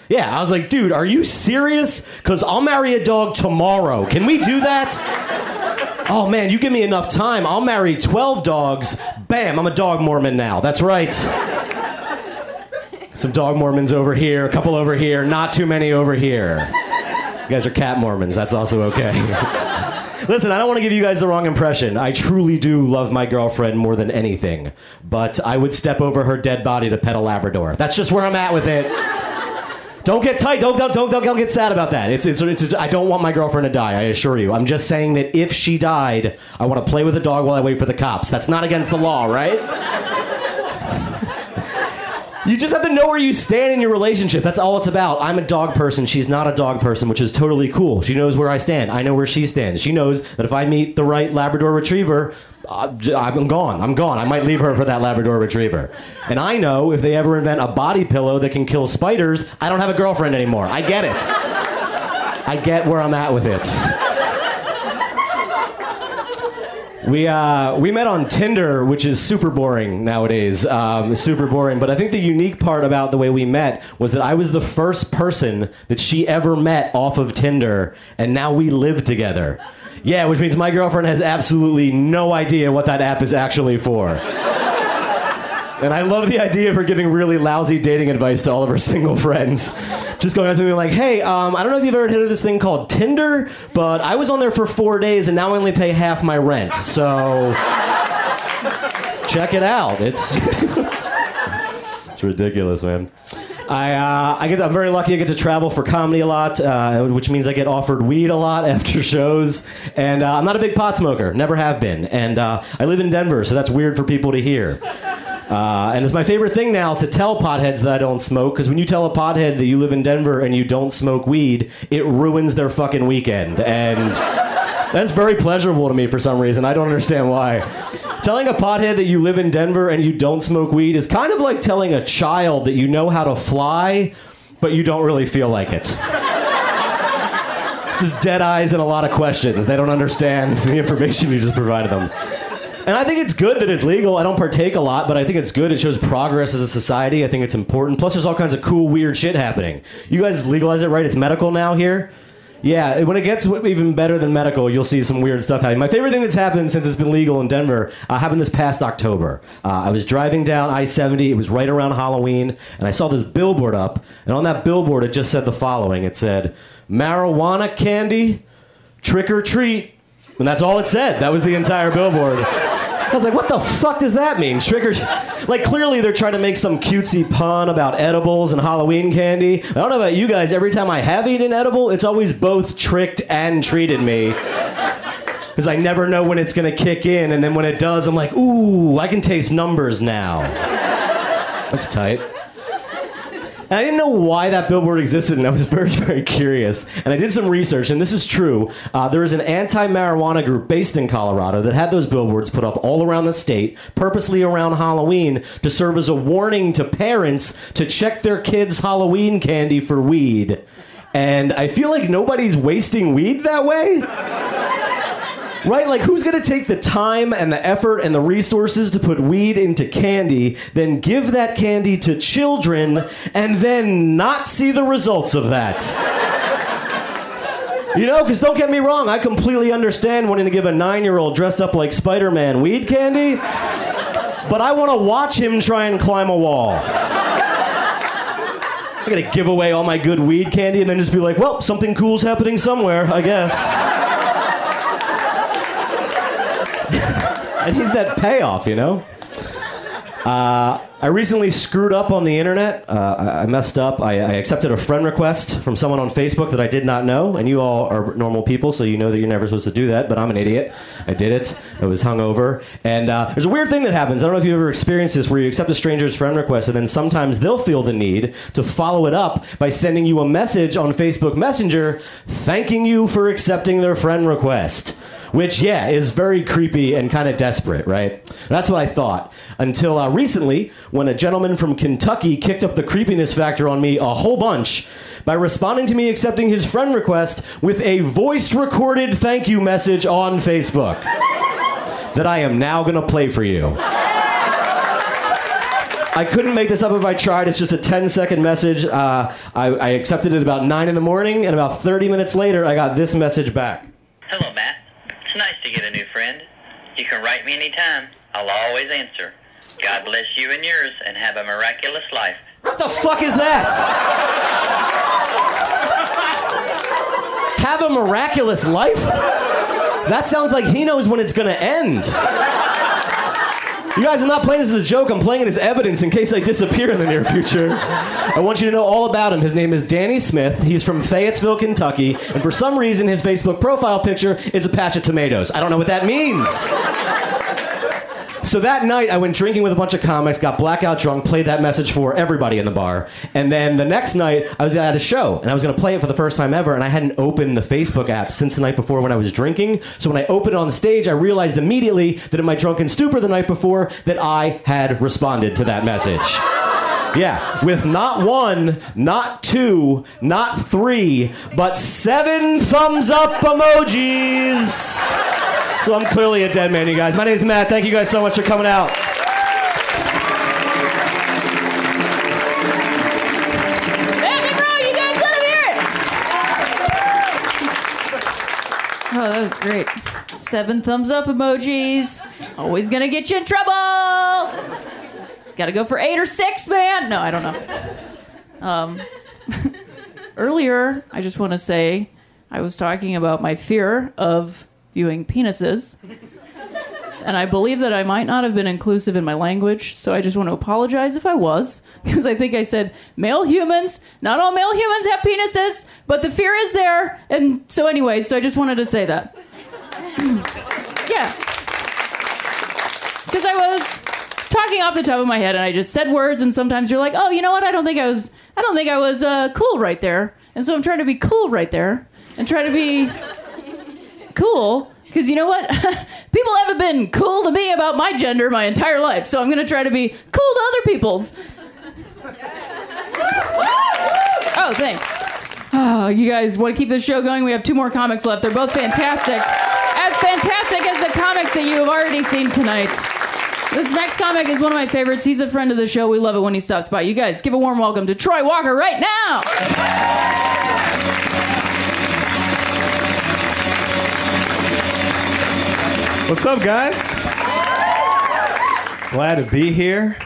Yeah, I was like, dude, are you serious? Because I'll marry a dog tomorrow. Can we do that? Oh man, you give me enough time. I'll marry 12 dogs. Bam, I'm a dog Mormon now. That's right. Some dog Mormons over here, a couple over here, not too many over here. You guys are cat Mormons. That's also okay. Listen, I don't want to give you guys the wrong impression. I truly do love my girlfriend more than anything, but I would step over her dead body to pet a Labrador. That's just where I'm at with it. Don't get tight. Don't don't don't, don't get sad about that. It's, it's it's I don't want my girlfriend to die. I assure you. I'm just saying that if she died, I want to play with a dog while I wait for the cops. That's not against the law, right? You just have to know where you stand in your relationship. That's all it's about. I'm a dog person. She's not a dog person, which is totally cool. She knows where I stand. I know where she stands. She knows that if I meet the right Labrador Retriever, uh, I'm gone. I'm gone. I might leave her for that Labrador Retriever. And I know if they ever invent a body pillow that can kill spiders, I don't have a girlfriend anymore. I get it. I get where I'm at with it. We uh, we met on Tinder, which is super boring nowadays. Um, super boring. But I think the unique part about the way we met was that I was the first person that she ever met off of Tinder, and now we live together. Yeah, which means my girlfriend has absolutely no idea what that app is actually for. And I love the idea of her giving really lousy dating advice to all of her single friends. Just going up to me like, hey, um, I don't know if you've ever heard of this thing called Tinder, but I was on there for four days and now I only pay half my rent. So check it out. It's it's ridiculous, man. I uh, I get I'm very lucky. I get to travel for comedy a lot, uh, which means I get offered weed a lot after shows. And uh, I'm not a big pot smoker, never have been. And uh, I live in Denver, so that's weird for people to hear. Uh, and it's my favorite thing now to tell potheads that I don't smoke, because when you tell a pothead that you live in Denver and you don't smoke weed, it ruins their fucking weekend. And that's very pleasurable to me for some reason. I don't understand why. Telling a pothead that you live in Denver and you don't smoke weed is kind of like telling a child that you know how to fly, but you don't really feel like it. Just dead eyes and a lot of questions. They don't understand the information you just provided them. And I think it's good that it's legal. I don't partake a lot, but I think it's good. It shows progress as a society. I think it's important. Plus, there's all kinds of cool, weird shit happening. You guys legalize it, right? It's medical now here. Yeah, when it gets even better than medical, you'll see some weird stuff happening. My favorite thing that's happened since it's been legal in Denver uh, happened this past October. Uh, I was driving down I 70, it was right around Halloween, and I saw this billboard up, and on that billboard it just said the following it said, Marijuana candy, trick or treat. And that's all it said. That was the entire billboard. I was like, what the fuck does that mean? Trick or like clearly they're trying to make some cutesy pun about edibles and Halloween candy. I don't know about you guys. Every time I have eaten edible, it's always both tricked and treated me. Because I never know when it's gonna kick in, and then when it does, I'm like, ooh, I can taste numbers now. That's tight. And I didn't know why that billboard existed, and I was very, very curious. And I did some research, and this is true. Uh, there is an anti marijuana group based in Colorado that had those billboards put up all around the state, purposely around Halloween, to serve as a warning to parents to check their kids' Halloween candy for weed. And I feel like nobody's wasting weed that way. Right? Like, who's going to take the time and the effort and the resources to put weed into candy, then give that candy to children, and then not see the results of that? You know, because don't get me wrong, I completely understand wanting to give a nine year old dressed up like Spider Man weed candy, but I want to watch him try and climb a wall. I'm gonna give away all my good weed candy and then just be like, well, something cool's happening somewhere, I guess. I need that payoff, you know? Uh, I recently screwed up on the internet. Uh, I, messed up. I, I accepted a friend request from someone on Facebook that I did not know, and you all are normal people, so you know that you're never supposed to do that. But I'm an idiot. I did it. I was hungover, and uh, there's a weird thing that happens. I don't know if you've ever experienced this, where you accept a stranger's friend request, and then sometimes they'll feel the need to follow it up by sending you a message on Facebook Messenger, thanking you for accepting their friend request which yeah is very creepy and kind of desperate right that's what i thought until uh, recently when a gentleman from kentucky kicked up the creepiness factor on me a whole bunch by responding to me accepting his friend request with a voice recorded thank you message on facebook that i am now going to play for you I couldn't make this up if I tried. It's just a 10 second message. Uh, I, I accepted it about 9 in the morning, and about 30 minutes later, I got this message back. Hello, Matt. It's nice to get a new friend. You can write me anytime. I'll always answer. God bless you and yours, and have a miraculous life. What the fuck is that? Have a miraculous life? That sounds like he knows when it's gonna end. You guys, I'm not playing this as a joke. I'm playing it as evidence in case I disappear in the near future. I want you to know all about him. His name is Danny Smith. He's from Fayetteville, Kentucky. And for some reason, his Facebook profile picture is a patch of tomatoes. I don't know what that means. So that night, I went drinking with a bunch of comics, got blackout drunk, played that message for everybody in the bar. And then the next night, I was at a show, and I was going to play it for the first time ever, and I hadn't opened the Facebook app since the night before when I was drinking. So when I opened it on stage, I realized immediately that in my drunken stupor the night before, that I had responded to that message. Yeah, with not one, not two, not three, but seven thumbs up emojis. So I'm clearly a dead man, you guys. My name is Matt. Thank you guys so much for coming out. Oh, that was great. Seven thumbs up emojis. Always gonna get you in trouble. Gotta go for eight or six, man. No, I don't know. Um, earlier, I just want to say I was talking about my fear of viewing penises. And I believe that I might not have been inclusive in my language, so I just want to apologize if I was, because I think I said male humans. Not all male humans have penises, but the fear is there. And so, anyway, so I just wanted to say that. yeah. Because I was talking off the top of my head, and I just said words, and sometimes you're like, oh, you know what? I don't think I was, I don't think I was uh, cool right there. And so I'm trying to be cool right there, and try to be cool because you know what? People haven't been cool to me about my gender my entire life so i'm going to try to be cool to other people's. Oh thanks. Oh you guys want to keep this show going? We have two more comics left. They're both fantastic. As fantastic as the comics that you have already seen tonight this next comic is one of my favorites he's a friend of the show we love it when he stops by you guys give a warm welcome to troy walker right now What's up, guys? Glad to be here.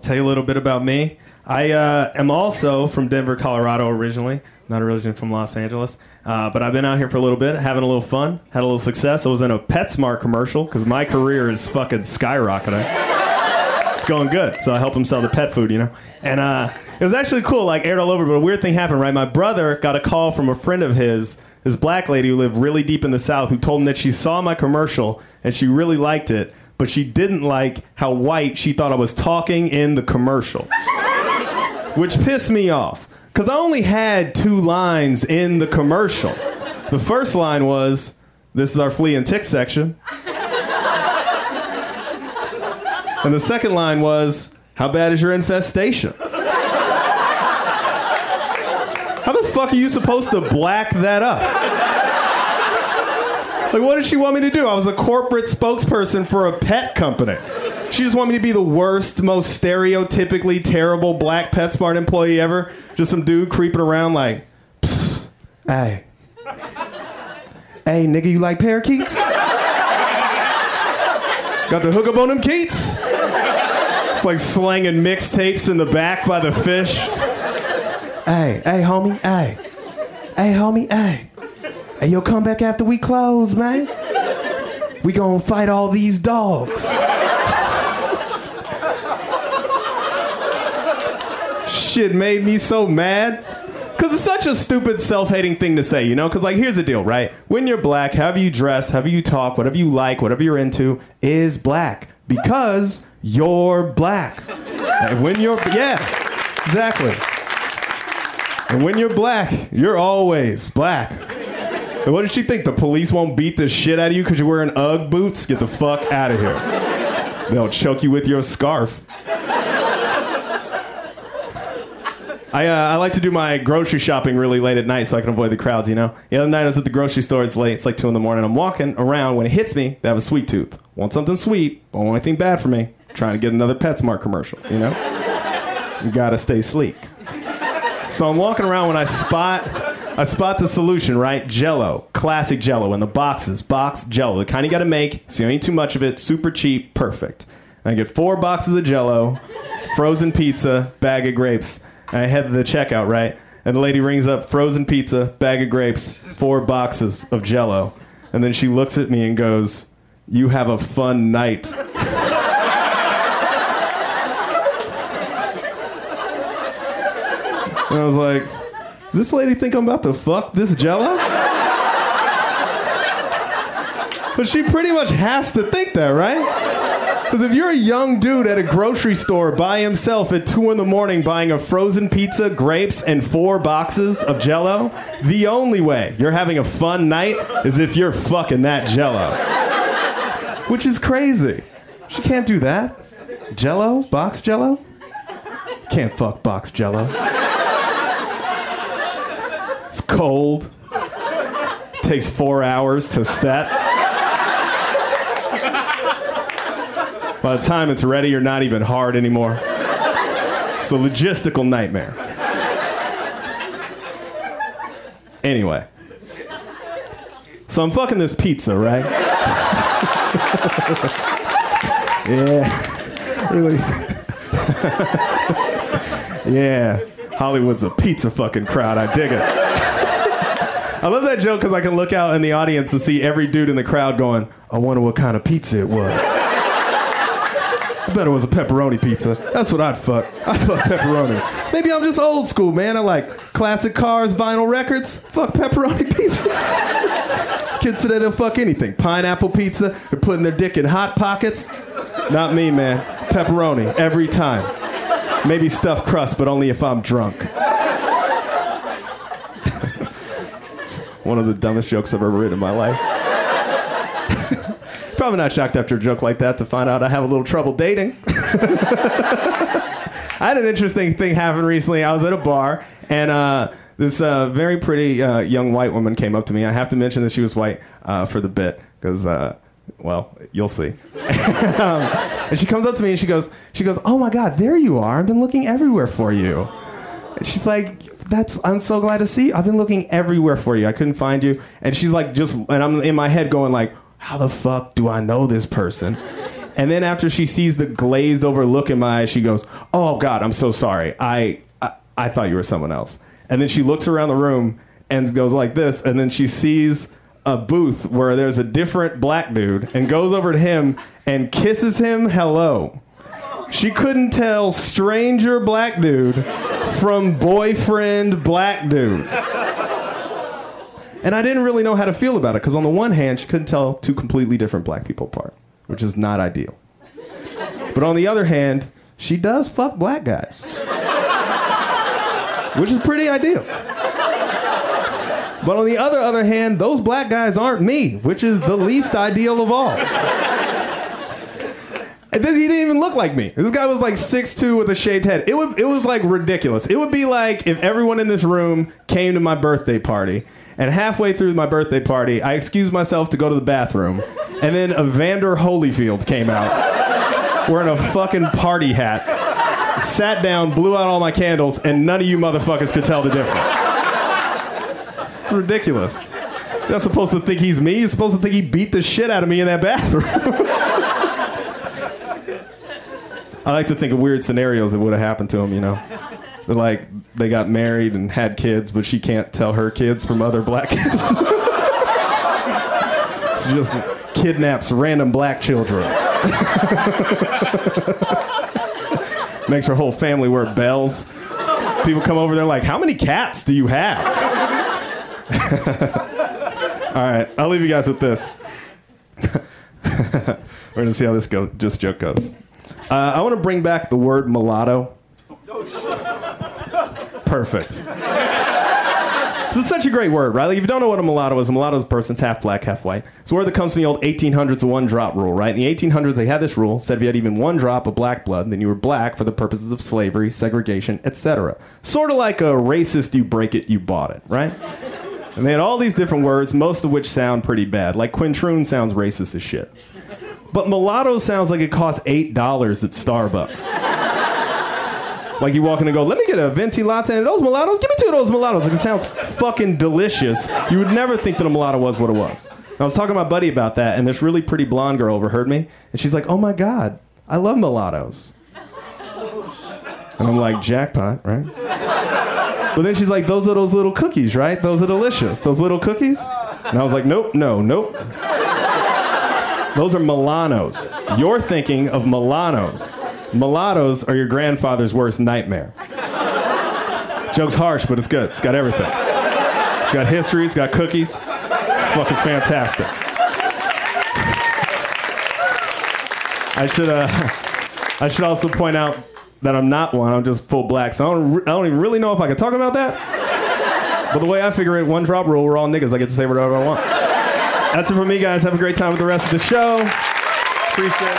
Tell you a little bit about me. I uh, am also from Denver, Colorado, originally. Not originally from Los Angeles, uh, but I've been out here for a little bit, having a little fun, had a little success. I was in a PetSmart commercial because my career is fucking skyrocketing. It's going good, so I help them sell the pet food, you know. And uh, it was actually cool, like aired all over. But a weird thing happened, right? My brother got a call from a friend of his this black lady who lived really deep in the South who told him that she saw my commercial and she really liked it, but she didn't like how white she thought I was talking in the commercial. Which pissed me off. Because I only had two lines in the commercial. The first line was, This is our flea and tick section. And the second line was, How bad is your infestation? How the fuck are you supposed to black that up? Like, what did she want me to do? I was a corporate spokesperson for a pet company. She just wanted me to be the worst, most stereotypically terrible black PetSmart employee ever. Just some dude creeping around like, Psst, hey. Hey, nigga, you like parakeets? Got the hookup on them keats? It's like slanging mixtapes in the back by the fish. Hey, hey, homie, hey. Hey, homie, hey. Hey, yo, come back after we close, man. We gonna fight all these dogs. Shit made me so mad. Cause it's such a stupid self-hating thing to say, you know? Cause like here's the deal, right? When you're black, however you dress, however you talk, whatever you like, whatever you're into, is black. Because you're black. And when you're yeah, exactly. And when you're black, you're always black. And what did she think? The police won't beat the shit out of you because you're wearing Ugg boots? Get the fuck out of here. They'll choke you with your scarf. I, uh, I like to do my grocery shopping really late at night so I can avoid the crowds, you know? The other night I was at the grocery store, it's late, it's like 2 in the morning. I'm walking around, when it hits me, they have a sweet tooth. Want something sweet, don't want anything bad for me. Trying to get another PetSmart commercial, you know? You gotta stay sleek. So I'm walking around when I spot I spot the solution, right? Jello, classic Jello in the boxes, box Jello, the kind you got to make, so you don't eat too much of it, super cheap, perfect. And I get four boxes of Jello, frozen pizza, bag of grapes. I head to the checkout, right? And the lady rings up frozen pizza, bag of grapes, four boxes of Jello, and then she looks at me and goes, "You have a fun night." And I was like, does this lady think I'm about to fuck this jello? but she pretty much has to think that, right? Because if you're a young dude at a grocery store by himself at 2 in the morning buying a frozen pizza, grapes, and four boxes of jello, the only way you're having a fun night is if you're fucking that jello. Which is crazy. She can't do that. Jello? Box jello? Can't fuck box jello. It's cold. Takes four hours to set. By the time it's ready, you're not even hard anymore. It's a logistical nightmare. Anyway. So I'm fucking this pizza, right? yeah. Really. yeah. Hollywood's a pizza fucking crowd. I dig it. I love that joke because I can look out in the audience and see every dude in the crowd going, I wonder what kind of pizza it was. I bet it was a pepperoni pizza. That's what I'd fuck. I'd fuck pepperoni. Maybe I'm just old school, man. I like classic cars, vinyl records. Fuck pepperoni pizzas. These kids today, they'll fuck anything. Pineapple pizza. They're putting their dick in hot pockets. Not me, man. Pepperoni every time. Maybe stuffed crust, but only if I'm drunk. One of the dumbest jokes I've ever written in my life. Probably not shocked after a joke like that to find out I have a little trouble dating. I had an interesting thing happen recently. I was at a bar, and uh, this uh, very pretty uh, young white woman came up to me. I have to mention that she was white uh, for the bit, because, uh, well, you'll see. um, and she comes up to me and she goes, she goes, "Oh my God, there you are! I've been looking everywhere for you." And she's like, "That's I'm so glad to see. you. I've been looking everywhere for you. I couldn't find you." And she's like, "Just," and I'm in my head going like, "How the fuck do I know this person?" And then after she sees the glazed over look in my eyes, she goes, "Oh God, I'm so sorry. I I, I thought you were someone else." And then she looks around the room and goes like this, and then she sees a booth where there's a different black dude and goes over to him and kisses him hello. She couldn't tell stranger black dude from boyfriend black dude. And I didn't really know how to feel about it because, on the one hand, she couldn't tell two completely different black people apart, which is not ideal. But on the other hand, she does fuck black guys, which is pretty ideal. But on the other other hand, those black guys aren't me, which is the least ideal of all. And then he didn't even look like me. This guy was like 6'2 with a shaved head. It was, it was like ridiculous. It would be like if everyone in this room came to my birthday party, and halfway through my birthday party, I excused myself to go to the bathroom, and then Evander Holyfield came out wearing a fucking party hat, sat down, blew out all my candles, and none of you motherfuckers could tell the difference. It's ridiculous. You're not supposed to think he's me. You're supposed to think he beat the shit out of me in that bathroom. I like to think of weird scenarios that would have happened to him, you know. Like they got married and had kids, but she can't tell her kids from other black kids. she just kidnaps random black children. Makes her whole family wear bells. People come over there like, how many cats do you have? All right, I'll leave you guys with this. We're gonna see how this go. Just joke goes. Uh, I want to bring back the word mulatto. Perfect. This is such a great word, right? Like if you don't know what a mulatto is, a mulatto is a person that's half black, half white. It's a word that comes from the old 1800s one drop rule, right? In the 1800s, they had this rule: said if you had even one drop of black blood, then you were black for the purposes of slavery, segregation, etc. Sort of like a racist, you break it, you bought it, right? And they had all these different words, most of which sound pretty bad. Like quintroon sounds racist as shit. But mulatto sounds like it costs eight dollars at Starbucks. Like you walk in and go, let me get a venti latte and those mulattoes. Give me two of those mulattoes. Like it sounds fucking delicious. You would never think that a mulatto was what it was. I was talking to my buddy about that, and this really pretty blonde girl overheard me, and she's like, "Oh my god, I love mulattoes." And I'm like, "Jackpot, right?" But then she's like, "Those are those little cookies, right? Those are delicious. Those little cookies." And I was like, "Nope, no, nope." Those are Milanos. You're thinking of Milanos. Mulattoes are your grandfather's worst nightmare. Joke's harsh, but it's good. It's got everything. It's got history, it's got cookies. It's fucking fantastic. I should uh, I should also point out that I'm not one. I'm just full black, so I don't, re- I don't even really know if I can talk about that. But the way I figure it, one drop rule, we're all niggas. I get to say whatever I want. That's it for me, guys. Have a great time with the rest of the show. Appreciate it.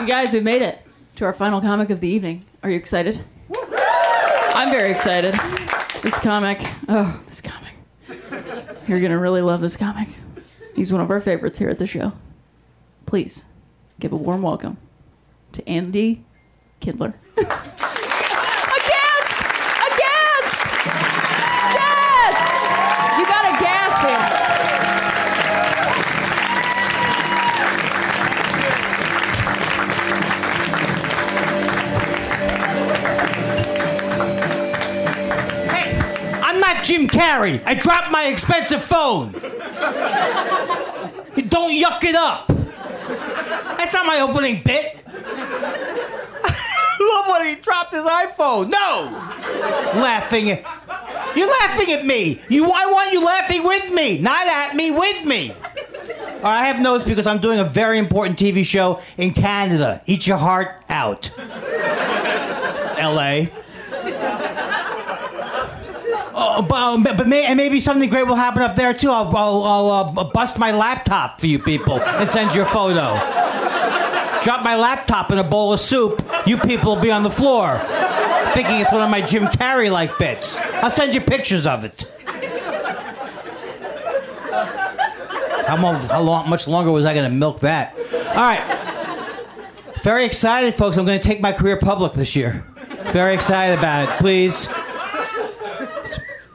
You guys, we've made it to our final comic of the evening. Are you excited? I'm very excited. This comic, oh, this comic. You're gonna really love this comic. He's one of our favorites here at the show. Please give a warm welcome to Andy Kindler. Carrey. I dropped my expensive phone. Don't yuck it up. That's not my opening bit. Love when he dropped his iPhone. No, laughing. At, you're laughing at me. You, I want you laughing with me, not at me, with me. All right, I have notes because I'm doing a very important TV show in Canada. Eat your heart out. L.A. Oh, but, um, but may, and maybe something great will happen up there too. I'll, I'll, I'll uh, bust my laptop for you people and send you a photo. Drop my laptop in a bowl of soup. You people will be on the floor, thinking it's one of my Jim Carrey like bits. I'll send you pictures of it. How, mo- how long, much longer was I going to milk that? All right. Very excited, folks. I'm going to take my career public this year. Very excited about it. Please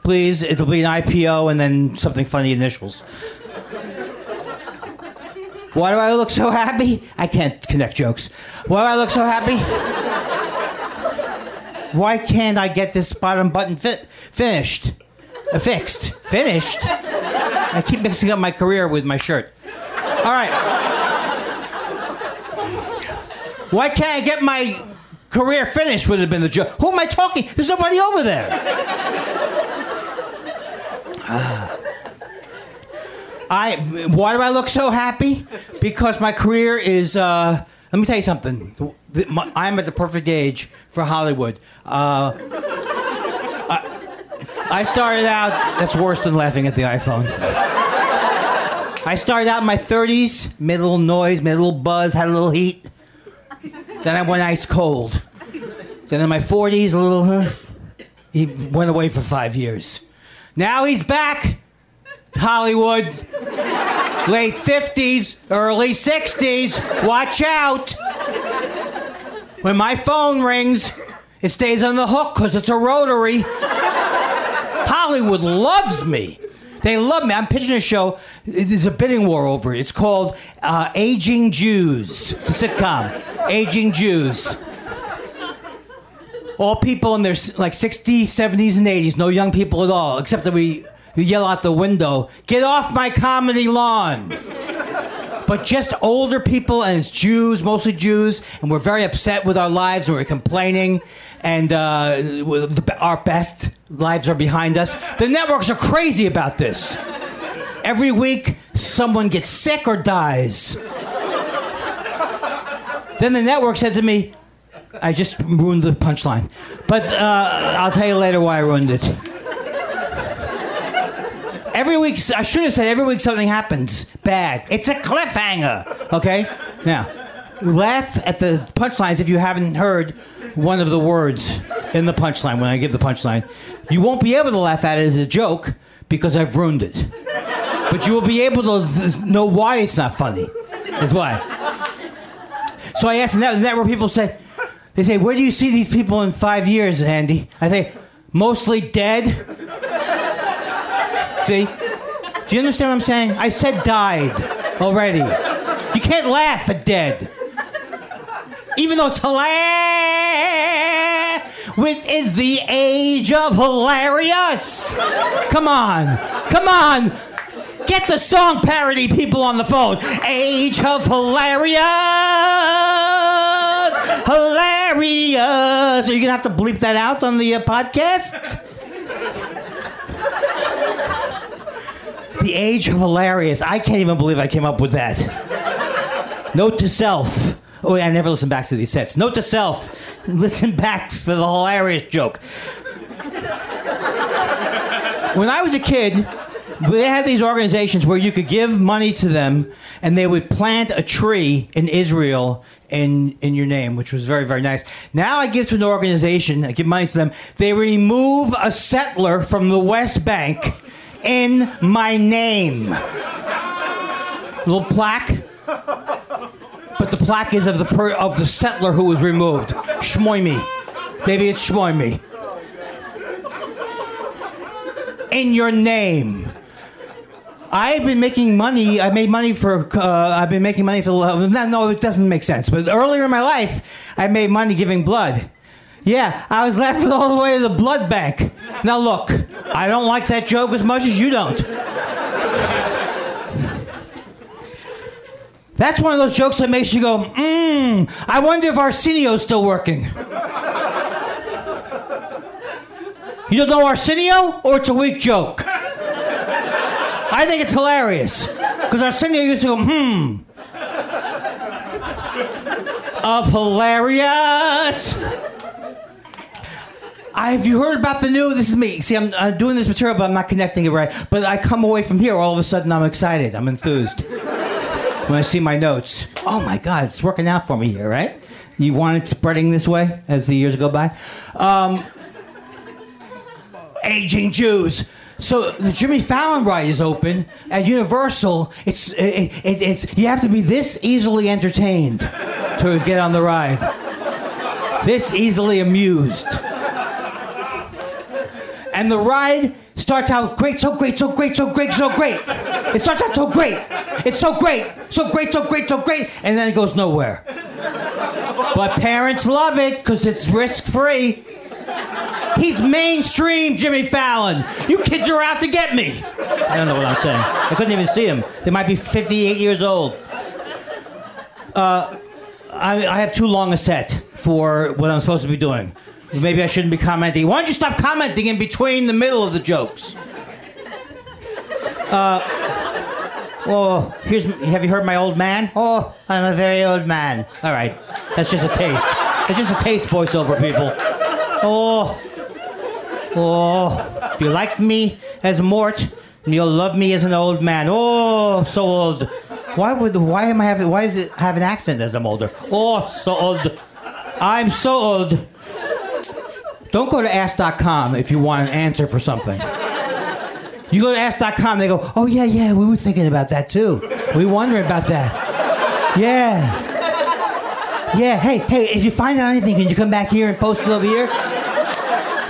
please. It'll be an IPO and then something funny initials. Why do I look so happy? I can't connect jokes. Why do I look so happy? Why can't I get this bottom button fit finished? Uh, fixed. Finished? I keep mixing up my career with my shirt. All right. Why can't I get my career finished? Would have been the joke. Who am I talking? There's nobody over there. I why do I look so happy? Because my career is. Uh, let me tell you something. I'm at the perfect age for Hollywood. Uh, I, I started out. That's worse than laughing at the iPhone. I started out in my 30s, made a little noise, made a little buzz, had a little heat. Then I went ice cold. Then in my 40s, a little. Huh, he went away for five years. Now he's back. Hollywood. Late 50s, early 60s. Watch out. When my phone rings, it stays on the hook because it's a rotary. Hollywood loves me. They love me. I'm pitching a show. There's a bidding war over it. It's called uh, Aging Jews. the sitcom. Aging Jews. All people in their like 60s, 70s, and 80s. No young people at all, except that we, yell out the window, "Get off my comedy lawn!" but just older people and it's Jews, mostly Jews, and we're very upset with our lives and we're complaining, and uh, the, our best lives are behind us. The networks are crazy about this. Every week, someone gets sick or dies. Then the network said to me, I just ruined the punchline. But uh, I'll tell you later why I ruined it. Every week, I should have said every week something happens bad. It's a cliffhanger. Okay? Now, laugh at the punchlines if you haven't heard one of the words in the punchline when I give the punchline. You won't be able to laugh at it as a joke because I've ruined it. But you will be able to th- know why it's not funny. Is why. So I asked, and that, that where people say, they say, where do you see these people in five years, Andy? I say, mostly dead. See? Do you understand what I'm saying? I said died already. You can't laugh at dead. Even though it's hilarious, which is the age of hilarious. Come on. Come on. Get the song parody people on the phone. Age of hilarious. Hilarious. Are you're going to have to bleep that out on the uh, podcast? the age of hilarious. I can't even believe I came up with that. Note to self. Oh, yeah, I never listen back to these sets. Note to self. Listen back for the hilarious joke. When I was a kid, they had these organizations where you could give money to them and they would plant a tree in Israel in in your name, which was very very nice. Now I give to an organization, I give money to them. They remove a settler from the West Bank in my name. Little plaque. But the plaque is of the per, of the settler who was removed. Shmoimi. Maybe it's Shmoimi. In your name. I've been making money. I made money for. Uh, I've been making money for. No, no, it doesn't make sense. But earlier in my life, I made money giving blood. Yeah, I was laughing all the way to the blood bank. Now look, I don't like that joke as much as you don't. That's one of those jokes that makes you go, mmm, I wonder if Arsenio's still working. You don't know Arsenio, or it's a weak joke? I think it's hilarious. Because Arsenio used to go, hmm. Of hilarious. I, have you heard about the new? This is me. See, I'm uh, doing this material, but I'm not connecting it right. But I come away from here, all of a sudden, I'm excited. I'm enthused when I see my notes. Oh my God, it's working out for me here, right? You want it spreading this way as the years go by? Um, aging Jews. So the Jimmy Fallon ride is open at Universal. It's it, it, it's you have to be this easily entertained to get on the ride. This easily amused. And the ride starts out great, so great, so great, so great, so great. It starts out so great. It's so great, so great, so great, so great, and then it goes nowhere. But parents love it because it's risk free. He's mainstream, Jimmy Fallon. You kids are out to get me. I don't know what I'm saying. I couldn't even see him. They might be 58 years old. Uh, I, I have too long a set for what I'm supposed to be doing. Maybe I shouldn't be commenting. Why don't you stop commenting in between the middle of the jokes? Uh, well, here's. Have you heard my old man? Oh, I'm a very old man. All right, that's just a taste. That's just a taste voiceover, people. Oh, oh, if you like me as Mort, you'll love me as an old man. Oh, so old. Why would? Why am I having? Why does it have an accent as I'm older? Oh, so old. I'm so old. Don't go to ask.com if you want an answer for something. You go to ask.com, they go, oh, yeah, yeah, we were thinking about that too. We wondering about that. Yeah. Yeah, hey, hey, if you find out anything, can you come back here and post it over here?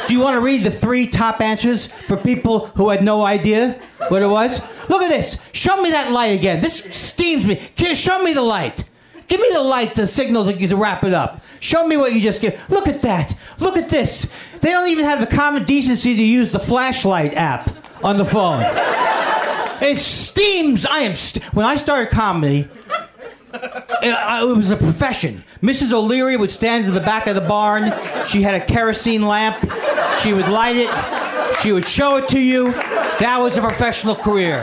Do you want to read the three top answers for people who had no idea? What it was? Look at this. Show me that light again. This steams me. You show me the light? Give me the light to signal to, to wrap it up. Show me what you just give. Look at that. Look at this. They don't even have the common decency to use the flashlight app on the phone. It steams. I am. St- when I started comedy, Uh, it, was a profession. Mrs. O'Leary would stand in the back of the barn. She had a kerosene lamp. She would light it. She would show it to you. That was a professional career.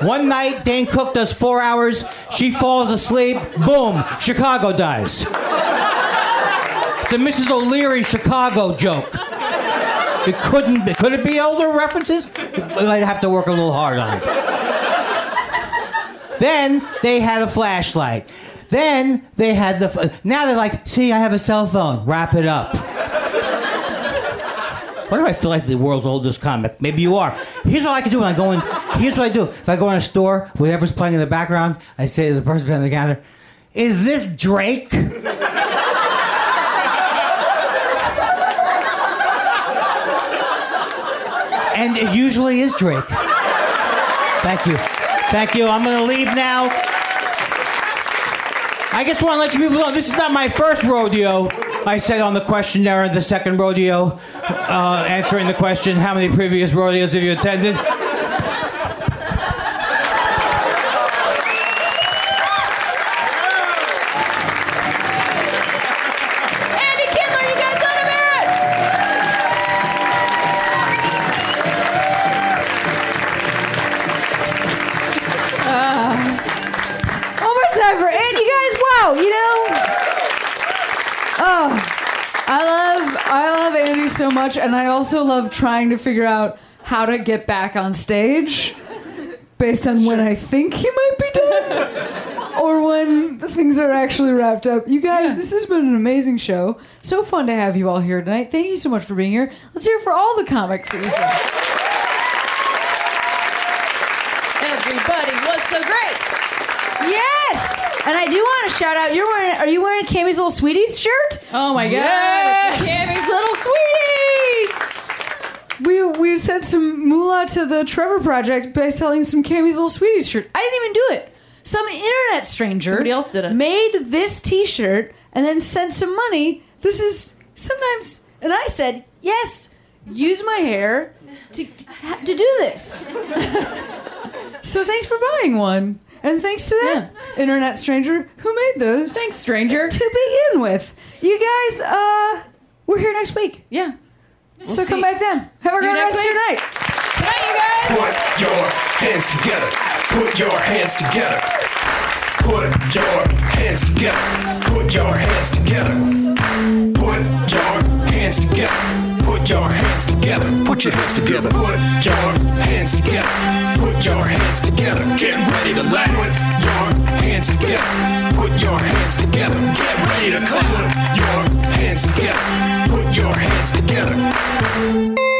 One night, Dane Cook does four hours. She falls asleep. Boom, Chicago dies. It's a Mrs. O'Leary Chicago joke. It couldn't. Be. Could it be older references? I'd have to work a little hard on it. Then they had a flashlight. Then they had the. f- Now they're like, see, I have a cell phone. Wrap it up. What do I feel like the world's oldest comic? Maybe you are. Here's what I can do when I go in. Here's what I do. If I go in a store, whatever's playing in the background, I say to the person behind the counter, "Is this Drake?" and it usually is Drake. Thank you. Thank you. I'm going to leave now. I just want to let you people know this is not my first rodeo. I said on the questionnaire, the second rodeo, uh, answering the question, how many previous rodeos have you attended? So much, and I also love trying to figure out how to get back on stage based on when I think he might be done. Or when things are actually wrapped up. You guys, this has been an amazing show. So fun to have you all here tonight. Thank you so much for being here. Let's hear it for all the comics that you saw. Everybody was so great. Yes, and I do want to shout out. You're wearing. Are you wearing Cammy's little sweeties shirt? Oh my god! Yes! Sweetie. We we sent some moolah to the Trevor Project by selling some Cammy's little sweeties shirt. I didn't even do it. Some internet stranger Somebody else did it. Made this T-shirt and then sent some money. This is sometimes, and I said yes. Use my hair to to do this. so thanks for buying one. And thanks to that internet stranger who made those. Thanks, stranger. To begin with, you guys, uh, we're here next week. Yeah. so We'll come see- back then. Have a see you great next rest of your night. Good night, you guys. Put your hands together. Put your hands together. Put your hands together. Put your hands together. Put your hands together. Put your hands together. Put your hands together. Put your hands together. Put your hands together. Get ready to laugh. Put your hands together. Put your hands together. Get ready to clap. Put your hands together. Your hands together.